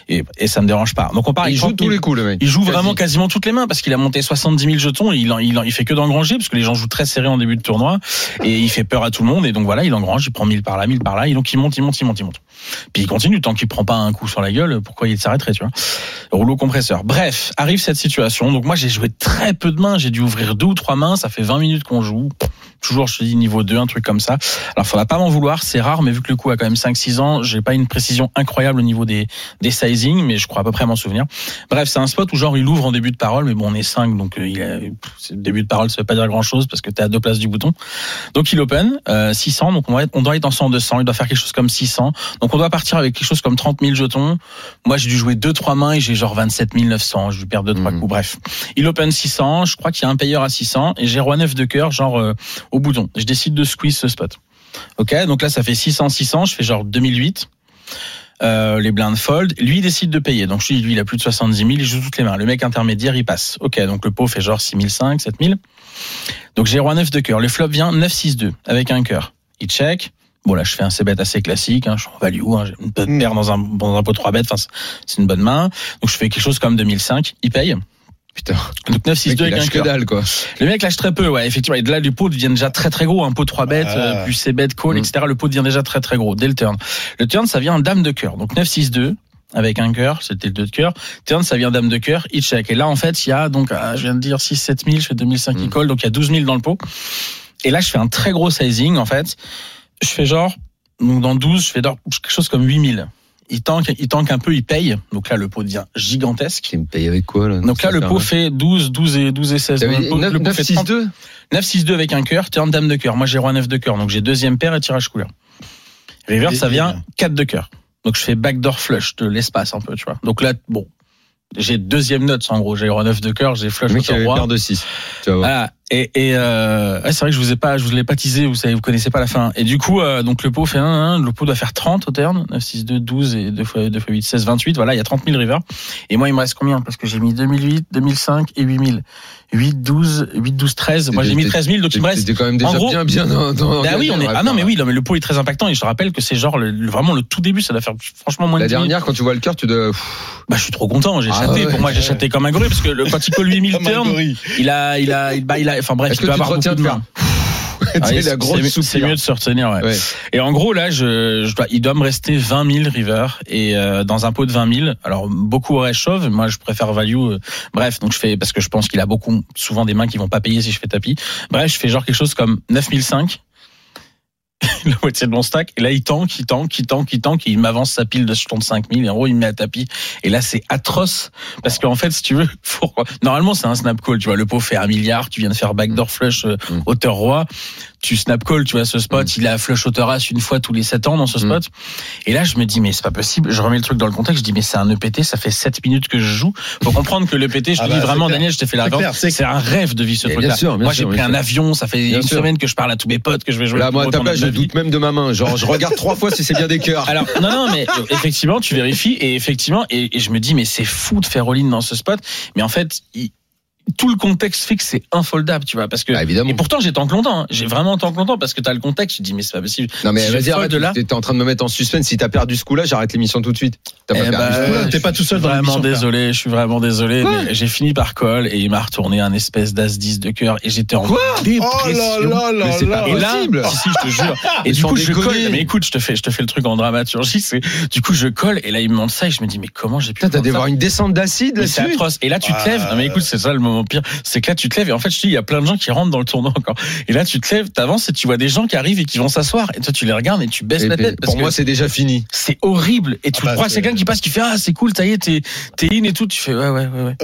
[SPEAKER 7] Et, et ça me dérange pas. Donc on part
[SPEAKER 5] Il joue
[SPEAKER 7] 30
[SPEAKER 5] tous
[SPEAKER 7] 000.
[SPEAKER 5] les coups, le mec.
[SPEAKER 7] Il joue
[SPEAKER 5] Quasi.
[SPEAKER 7] vraiment quasiment toutes les mains parce qu'il a monté 70 000 jetons et il, en- il, en- il fait que d'engranger parce que les gens jouent très serré en début de tournoi et il fait peur à tout le monde et donc voilà, il engrange, il prend 1000 par là, 1000 par là et donc il monte, il monte, il monte, il monte. Puis il continue tant qu'il prend pas un coup sur la gueule, pourquoi il s'arrêterait, tu vois Rouleau compresseur. Bref, arrive cette situation. Donc moi j'ai joué très peu de mains, j'ai dû ouvrir deux ou trois mains, ça fait 20 minutes qu'on joue. Toujours, je te dis, niveau 2, un truc comme ça. Alors, faudra pas m'en vouloir, c'est rare, mais vu que le coup a quand même 5-6 ans, j'ai pas une précision incroyable au niveau des, des sizing, mais je crois à peu près m'en souvenir. Bref, c'est un spot où genre il ouvre en début de parole, mais bon, on est 5, donc euh, il début de parole, ça veut pas dire grand chose parce que t'es à deux places du bouton. Donc il open, euh, 600, donc on, va être, on doit être en 100, 200, il doit faire quelque chose comme 600. Donc on doit partir avec quelque chose comme 30 000 jetons. Moi, j'ai dû jouer 2-3 mains et j'ai genre 27 900, j'ai dû perdre 2-3
[SPEAKER 5] Mhm.
[SPEAKER 7] coups. Bref, il open 600, je crois qu'il y a un payeur à 600 et j'ai roi 9 de cœur, genre euh, au bouton. Je décide de squeeze ce spot. Ok, donc là ça fait 600, 600, je fais genre 2008. Euh, les blindes fold. Lui il décide de payer. Donc je dis, lui il a plus de 70 000, il joue toutes les mains. Le mec intermédiaire il passe. Ok, donc le pot fait genre 6005, 7000. Donc j'ai roi 9 de cœur. Le flop vient 9-6-2 avec un cœur. Il check. Bon là je fais un c-bet assez classique, hein, je suis en value, hein, j'ai une bonne
[SPEAKER 5] Mm.
[SPEAKER 7] paire dans un, dans un pot 3 bet, enfin c'est- une bonne main. Donc je fais quelque chose comme 2005, il paye.
[SPEAKER 5] Putain.
[SPEAKER 7] Donc 9-6-2
[SPEAKER 5] Mec, il
[SPEAKER 7] avec un
[SPEAKER 5] que dalle, quoi.
[SPEAKER 7] Le mec lâche très peu, ouais, effectivement. Et de là, du pot devient déjà très très gros. Un pot 3 bêtes,
[SPEAKER 6] Ah.
[SPEAKER 7] euh, plus c'est bet, call,
[SPEAKER 5] Mm.
[SPEAKER 7] etc. Le pot devient déjà très très gros dès le turn. Le turn, ça vient en dame de cœur. Donc 9-6-2 avec un cœur, c'était le 2 de cœur. Turn, ça vient dame de cœur, il check. Et là, en fait, il y a donc, ah, je viens de dire 6-7 000, je fais 2005
[SPEAKER 5] Mm.
[SPEAKER 7] il call, donc il y a 12 000 dans le pot. Et là, je fais un très gros sizing, en fait. Je fais genre, donc dans 12, je fais genre quelque chose comme 8 000. Il tank, il tank un peu, il paye. Donc là, le pot devient gigantesque.
[SPEAKER 5] Qui me paye avec quoi, là?
[SPEAKER 7] Donc là, le pot fait 12, 12 et 12 et 16.
[SPEAKER 5] T'avais
[SPEAKER 7] Le pot-
[SPEAKER 5] 9,
[SPEAKER 7] le pot fait 30.
[SPEAKER 5] 6, 2
[SPEAKER 7] 9-6-2 avec un cœur, turn dame de cœur. Moi, j'ai roi 9 de cœur, donc j'ai deuxième paire et tirage couleur. River, ça vient
[SPEAKER 6] bien.
[SPEAKER 7] 4 de cœur. Donc je fais backdoor flush de l'espace un peu, tu vois. Donc là, bon, j'ai deuxième note, en gros. J'ai roi 9 de cœur, j'ai flush
[SPEAKER 5] il avait
[SPEAKER 7] roi.
[SPEAKER 5] paire de 6. Tu vas voir.
[SPEAKER 7] Voilà. Et, et euh, ouais, c'est vrai que je vous ai pas, je vous l'ai pas teasé, vous savez, vous connaissez pas la fin. Et du coup, euh, donc le pot fait 1, 1, le pot doit faire 30 au turn, 9, 6, 2, 12 et 2 fois, 2 fois 8, 16, 28. Voilà, il y a 30 000 river. Et moi, il me reste combien? Parce que j'ai mis 2008, 2005 et 8000. 8, 12, 8, 12, 13. Moi, j'ai mis 13 000, donc il me reste
[SPEAKER 5] C'était quand même déjà
[SPEAKER 7] en gros-
[SPEAKER 5] bien, bien dans, dans
[SPEAKER 7] bah oui, on est. Ah non, mais oui, non, mais le pot est très impactant et je te rappelle que c'est genre le- vraiment le tout début, ça doit faire franchement moins
[SPEAKER 5] La
[SPEAKER 7] de 10 000.
[SPEAKER 5] dernière, quand tu vois le cœur, tu dois.
[SPEAKER 7] Bah, je suis trop content, j'ai
[SPEAKER 5] Ah
[SPEAKER 7] chaté.
[SPEAKER 5] ouais,
[SPEAKER 7] Pour moi, j'ai chaté comme un gorille parce que le, quand il colle 8000 [laughs]
[SPEAKER 6] Comme un
[SPEAKER 7] turns, il a, il a, il, bah, il a, enfin bref, il peut avoir beaucoup
[SPEAKER 5] de
[SPEAKER 7] mains. [laughs] Ah
[SPEAKER 5] C'est
[SPEAKER 7] mieux de se retenir, ouais.
[SPEAKER 5] Ouais.
[SPEAKER 7] Et en gros, là, je, je dois, il doit me rester 20 000 river et euh, dans un pot de 20 000. Alors beaucoup auraient chauve, moi je préfère value. euh, bref, donc je fais parce que je pense qu'il a beaucoup, souvent des mains qui vont pas payer si je fais tapis. Bref, je fais genre quelque chose comme 9005 [laughs] la moitié de mon stack. Et là, il tank, il tank, il tank, il tank, et il m'avance sa pile de jetons de 5000. Et en gros, il me met à tapis. Et là, c'est atroce. Parce qu'en fait, si tu veux, [laughs] faut- normalement, c'est un snap call. Tu vois, le pot fait un milliard. Tu viens de faire backdoor flush, euh,
[SPEAKER 5] Mm.
[SPEAKER 7] hauteur roi. Tu snap call, tu vois, ce spot. Il a flush as une fois tous les 7 ans dans ce
[SPEAKER 5] Mm.
[SPEAKER 7] spot. Et là, je me dis, mais c'est pas possible. Je remets le truc dans le contexte. Je dis, mais c'est un EPT. Ça fait 7 minutes que je joue. Faut comprendre que l'EPT, je te
[SPEAKER 6] Ah
[SPEAKER 7] dis
[SPEAKER 6] bah,
[SPEAKER 7] vraiment,
[SPEAKER 6] c'est clair.
[SPEAKER 7] Daniel, je t'ai fait la
[SPEAKER 6] C'est
[SPEAKER 7] un rêve de vivre ce truc-là. Moi, j'ai pris un avion. Ça fait
[SPEAKER 5] Bien
[SPEAKER 7] une
[SPEAKER 5] sûr.
[SPEAKER 7] semaine que je parle à tous mes potes que je vais jouer.
[SPEAKER 5] Là, moi, ta place, je doute même de ma main. Genre, je regarde trois fois si c'est bien des cœurs.
[SPEAKER 7] Alors non non mais euh, effectivement tu vérifies et effectivement et, et je me dis mais c'est fou de faire all-in dans ce spot mais en fait il- tout le contexte fait que c'est infoldable, tu vois, parce que
[SPEAKER 5] Bah, évidemment.
[SPEAKER 7] et pourtant j'ai tant que longtemps, hein. j'ai vraiment tant que longtemps parce que t'as le contexte, te dis mais c'est pas possible.
[SPEAKER 5] Non mais
[SPEAKER 7] Si je
[SPEAKER 5] vas-y, arrête,
[SPEAKER 7] de là-
[SPEAKER 5] t'es en train de me mettre en suspense. Si t'as perdu ce coup-là, j'arrête l'émission tout de suite. T'as pas
[SPEAKER 7] Eh
[SPEAKER 5] perdu
[SPEAKER 7] bah,
[SPEAKER 5] ce
[SPEAKER 7] je
[SPEAKER 6] T'es pas tout seul
[SPEAKER 7] Vraiment désolé, je suis vraiment désolé,
[SPEAKER 5] Quoi
[SPEAKER 7] mais j'ai fini par call et il m'a retourné un espèce d'as 10 de cœur et j'étais en
[SPEAKER 5] Quoi
[SPEAKER 7] dépression.
[SPEAKER 6] Oh là là là
[SPEAKER 5] Mais c'est pas
[SPEAKER 6] là.
[SPEAKER 7] Et là,
[SPEAKER 5] possible.
[SPEAKER 7] si, si, je te jure. Et du
[SPEAKER 5] Sans
[SPEAKER 7] coup, je colle. Mais écoute, je te fais, je te fais le truc en dramaturgie. C'est, du coup, je colle et là, il me montre ça et je me dis, mais comment j'ai pu
[SPEAKER 5] t'as dû avoir une descente d'acide là-dessus.
[SPEAKER 7] Et là, tu te
[SPEAKER 6] Ah.
[SPEAKER 7] lèves. Non, mais écoute, c'est ça le moment pire. C'est que là, tu te lèves. Et en fait, je te dis, il y a plein de gens qui rentrent dans le tournoi encore. Et là, tu te lèves, t'avances et tu vois des gens qui arrivent et qui vont s'asseoir. Et toi, tu les regardes et tu baisses
[SPEAKER 5] Et
[SPEAKER 7] la tête. Parce
[SPEAKER 5] Pour moi,
[SPEAKER 7] que
[SPEAKER 5] c'est déjà fini.
[SPEAKER 7] c'est horrible. Et tu
[SPEAKER 6] Ah bah,
[SPEAKER 7] crois
[SPEAKER 6] c'est-
[SPEAKER 7] quelqu'un qui passe, qui fait, ah, c'est cool, ça y est, t'es, t'es in et tout. Tu fais, ouais, ouais, ouais.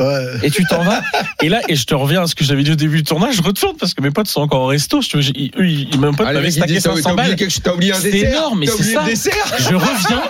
[SPEAKER 7] Et tu t'en vas. Et là, et je te reviens à ce que j'avais dit au début du tournoi. Je retourne parce que mes potes sont encore au resto. Je te, ils, eux, ils, ils- mes potes
[SPEAKER 5] Ah, le
[SPEAKER 7] m'avaient
[SPEAKER 5] mec, il dit,
[SPEAKER 7] stacké
[SPEAKER 5] t'as
[SPEAKER 7] 500
[SPEAKER 5] t'as oublié
[SPEAKER 7] balles.
[SPEAKER 5] quelque- t'as oublié un
[SPEAKER 7] C'est énorme, mais c'est ça. Je reviens,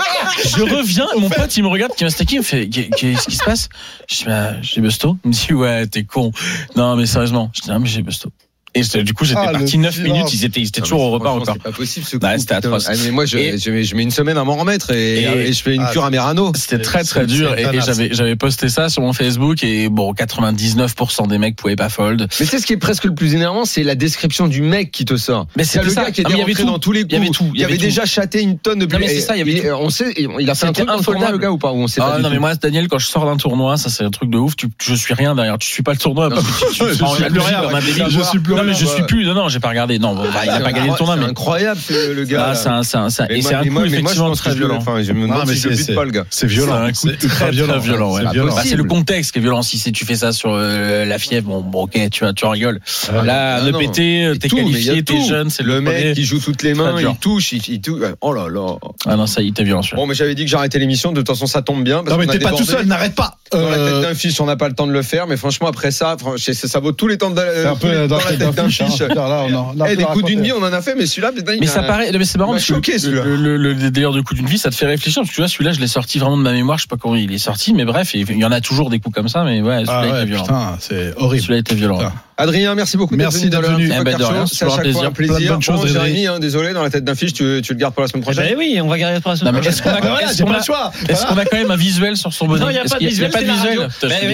[SPEAKER 7] je reviens, [laughs] mon pote il me regarde qui m'a stacké, il me fait Qu'est- qu'est-ce qui se passe? Je dis bah, Busto. Il me dit ouais t'es con. Non mais sérieusement, je dis non mais j'ai Busto. Et c'est- du coup j'étais
[SPEAKER 6] Ah,
[SPEAKER 7] parti 9
[SPEAKER 6] silence.
[SPEAKER 7] minutes, ils étaient, ils étaient
[SPEAKER 5] Non,
[SPEAKER 7] toujours au repas encore.
[SPEAKER 5] C'est pas possible ce coup,
[SPEAKER 7] c'était
[SPEAKER 5] putain.
[SPEAKER 7] atroce.
[SPEAKER 5] Ah, mais moi, je,
[SPEAKER 7] Et-
[SPEAKER 5] je, je mets une semaine à m'en remettre et,
[SPEAKER 7] Et-
[SPEAKER 5] et je fais une
[SPEAKER 6] Ah,
[SPEAKER 5] cure à Merano.
[SPEAKER 7] C'était très très
[SPEAKER 6] C'est-
[SPEAKER 7] dur
[SPEAKER 6] c'est
[SPEAKER 7] et, j'avais j'avais posté ça sur mon Facebook et bon 99% des mecs pouvaient pas fold.
[SPEAKER 5] Mais tu sais, ce qui est presque le plus énervant, c'est la description du mec qui te sort.
[SPEAKER 7] Mais
[SPEAKER 5] C'est
[SPEAKER 7] c'était
[SPEAKER 5] le
[SPEAKER 7] ça.
[SPEAKER 5] gars qui
[SPEAKER 7] Ah,
[SPEAKER 5] était rentré dans tous les
[SPEAKER 7] Il y avait
[SPEAKER 5] coups.
[SPEAKER 7] tout.
[SPEAKER 5] Il avait déjà chaté une tonne de
[SPEAKER 7] Non, mais c'est ça, il y avait.
[SPEAKER 5] On sait, il a fait un
[SPEAKER 7] C'était
[SPEAKER 5] truc infoldable le gars ou pas on sait pas
[SPEAKER 7] Ah non mais moi Daniel quand je sors d'un tournoi ça c'est un truc de ouf tu, je suis rien derrière tu suis pas le tournoi
[SPEAKER 6] Je suis plus rien,
[SPEAKER 7] non mais je suis plus non non j'ai pas regardé non bon, bah, il a pas gagné le tournoi mais
[SPEAKER 5] C'est incroyable le gars.
[SPEAKER 7] Ah, c'est un, c'est un, et c'est un coup effectivement très violent.
[SPEAKER 5] Je me
[SPEAKER 6] Ah,
[SPEAKER 5] demande
[SPEAKER 6] mais
[SPEAKER 5] si je pas le gars.
[SPEAKER 6] C'est violent.
[SPEAKER 7] C'est très,
[SPEAKER 6] violent.
[SPEAKER 7] violent.
[SPEAKER 6] C'est
[SPEAKER 7] le contexte qui est violent. Si tu fais ça sur euh, la fièvre, bon, ok, tu, tu rigoles. Là,
[SPEAKER 5] Ah,
[SPEAKER 7] ne péter,
[SPEAKER 5] Et
[SPEAKER 7] t'es
[SPEAKER 5] y
[SPEAKER 7] qualifié, t'es jeune, c'est
[SPEAKER 5] le mec qui joue toutes les mains, il touche, il, touche. Oh là là.
[SPEAKER 7] Ah non, ça, il était violent.
[SPEAKER 5] Bon, mais j'avais dit que j'arrêtais l'émission. De toute façon, ça tombe bien.
[SPEAKER 6] Non mais t'es pas tout seul, n'arrête pas.
[SPEAKER 5] Dans la tête
[SPEAKER 6] Euh,
[SPEAKER 5] d'un fiche, on n'a pas le temps de le faire, mais franchement, après ça, ça vaut tous les temps de
[SPEAKER 6] C'est un peu dans la tête d'un fiche. hein. Là, on en- on a
[SPEAKER 5] Eh,
[SPEAKER 6] un peu
[SPEAKER 5] des coups d'une vie, on en a fait, mais celui-là,
[SPEAKER 7] Mais ça paraît, mais c'est marrant
[SPEAKER 5] choqué, celui-là.
[SPEAKER 7] le, le, le délire de coup d'une vie, ça te fait réfléchir parce que tu vois, celui-là, je l'ai sorti vraiment de ma mémoire, je sais pas comment il est sorti, mais bref, il y en a toujours des coups comme ça, mais ouais, celui-là
[SPEAKER 6] Ah
[SPEAKER 7] était violent.
[SPEAKER 6] putain, c'est horrible.
[SPEAKER 7] Celui-là était violent.
[SPEAKER 5] Adrien, merci beaucoup.
[SPEAKER 6] Merci d'être venu.
[SPEAKER 7] Eh ben,
[SPEAKER 5] C'est
[SPEAKER 7] c'est
[SPEAKER 5] à chaque fois un
[SPEAKER 6] plaisir. Plein de
[SPEAKER 5] plaisir.
[SPEAKER 6] bonnes choses,
[SPEAKER 5] Bon. Jérémy, hein, désolé, dans la tête d'un fiche, tu, tu le gardes pour la semaine prochaine.
[SPEAKER 9] Ben oui, on va garder pour la semaine
[SPEAKER 7] mais est-ce qu'on a, quand même un visuel sur son bonnet
[SPEAKER 9] Non, il n'y a pas de visuel,
[SPEAKER 7] pas
[SPEAKER 9] c'est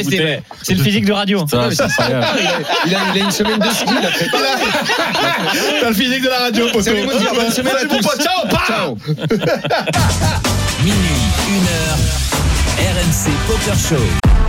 [SPEAKER 9] c'est- C'est le physique de radio.
[SPEAKER 7] C'est.
[SPEAKER 5] Il a, une semaine de ski, il a préparé.
[SPEAKER 6] T'as le physique de la radio, poteau.
[SPEAKER 5] Tous.
[SPEAKER 6] pote.
[SPEAKER 5] Ciao. [laughs]
[SPEAKER 4] Minuit, 1h, RMC Poker Show.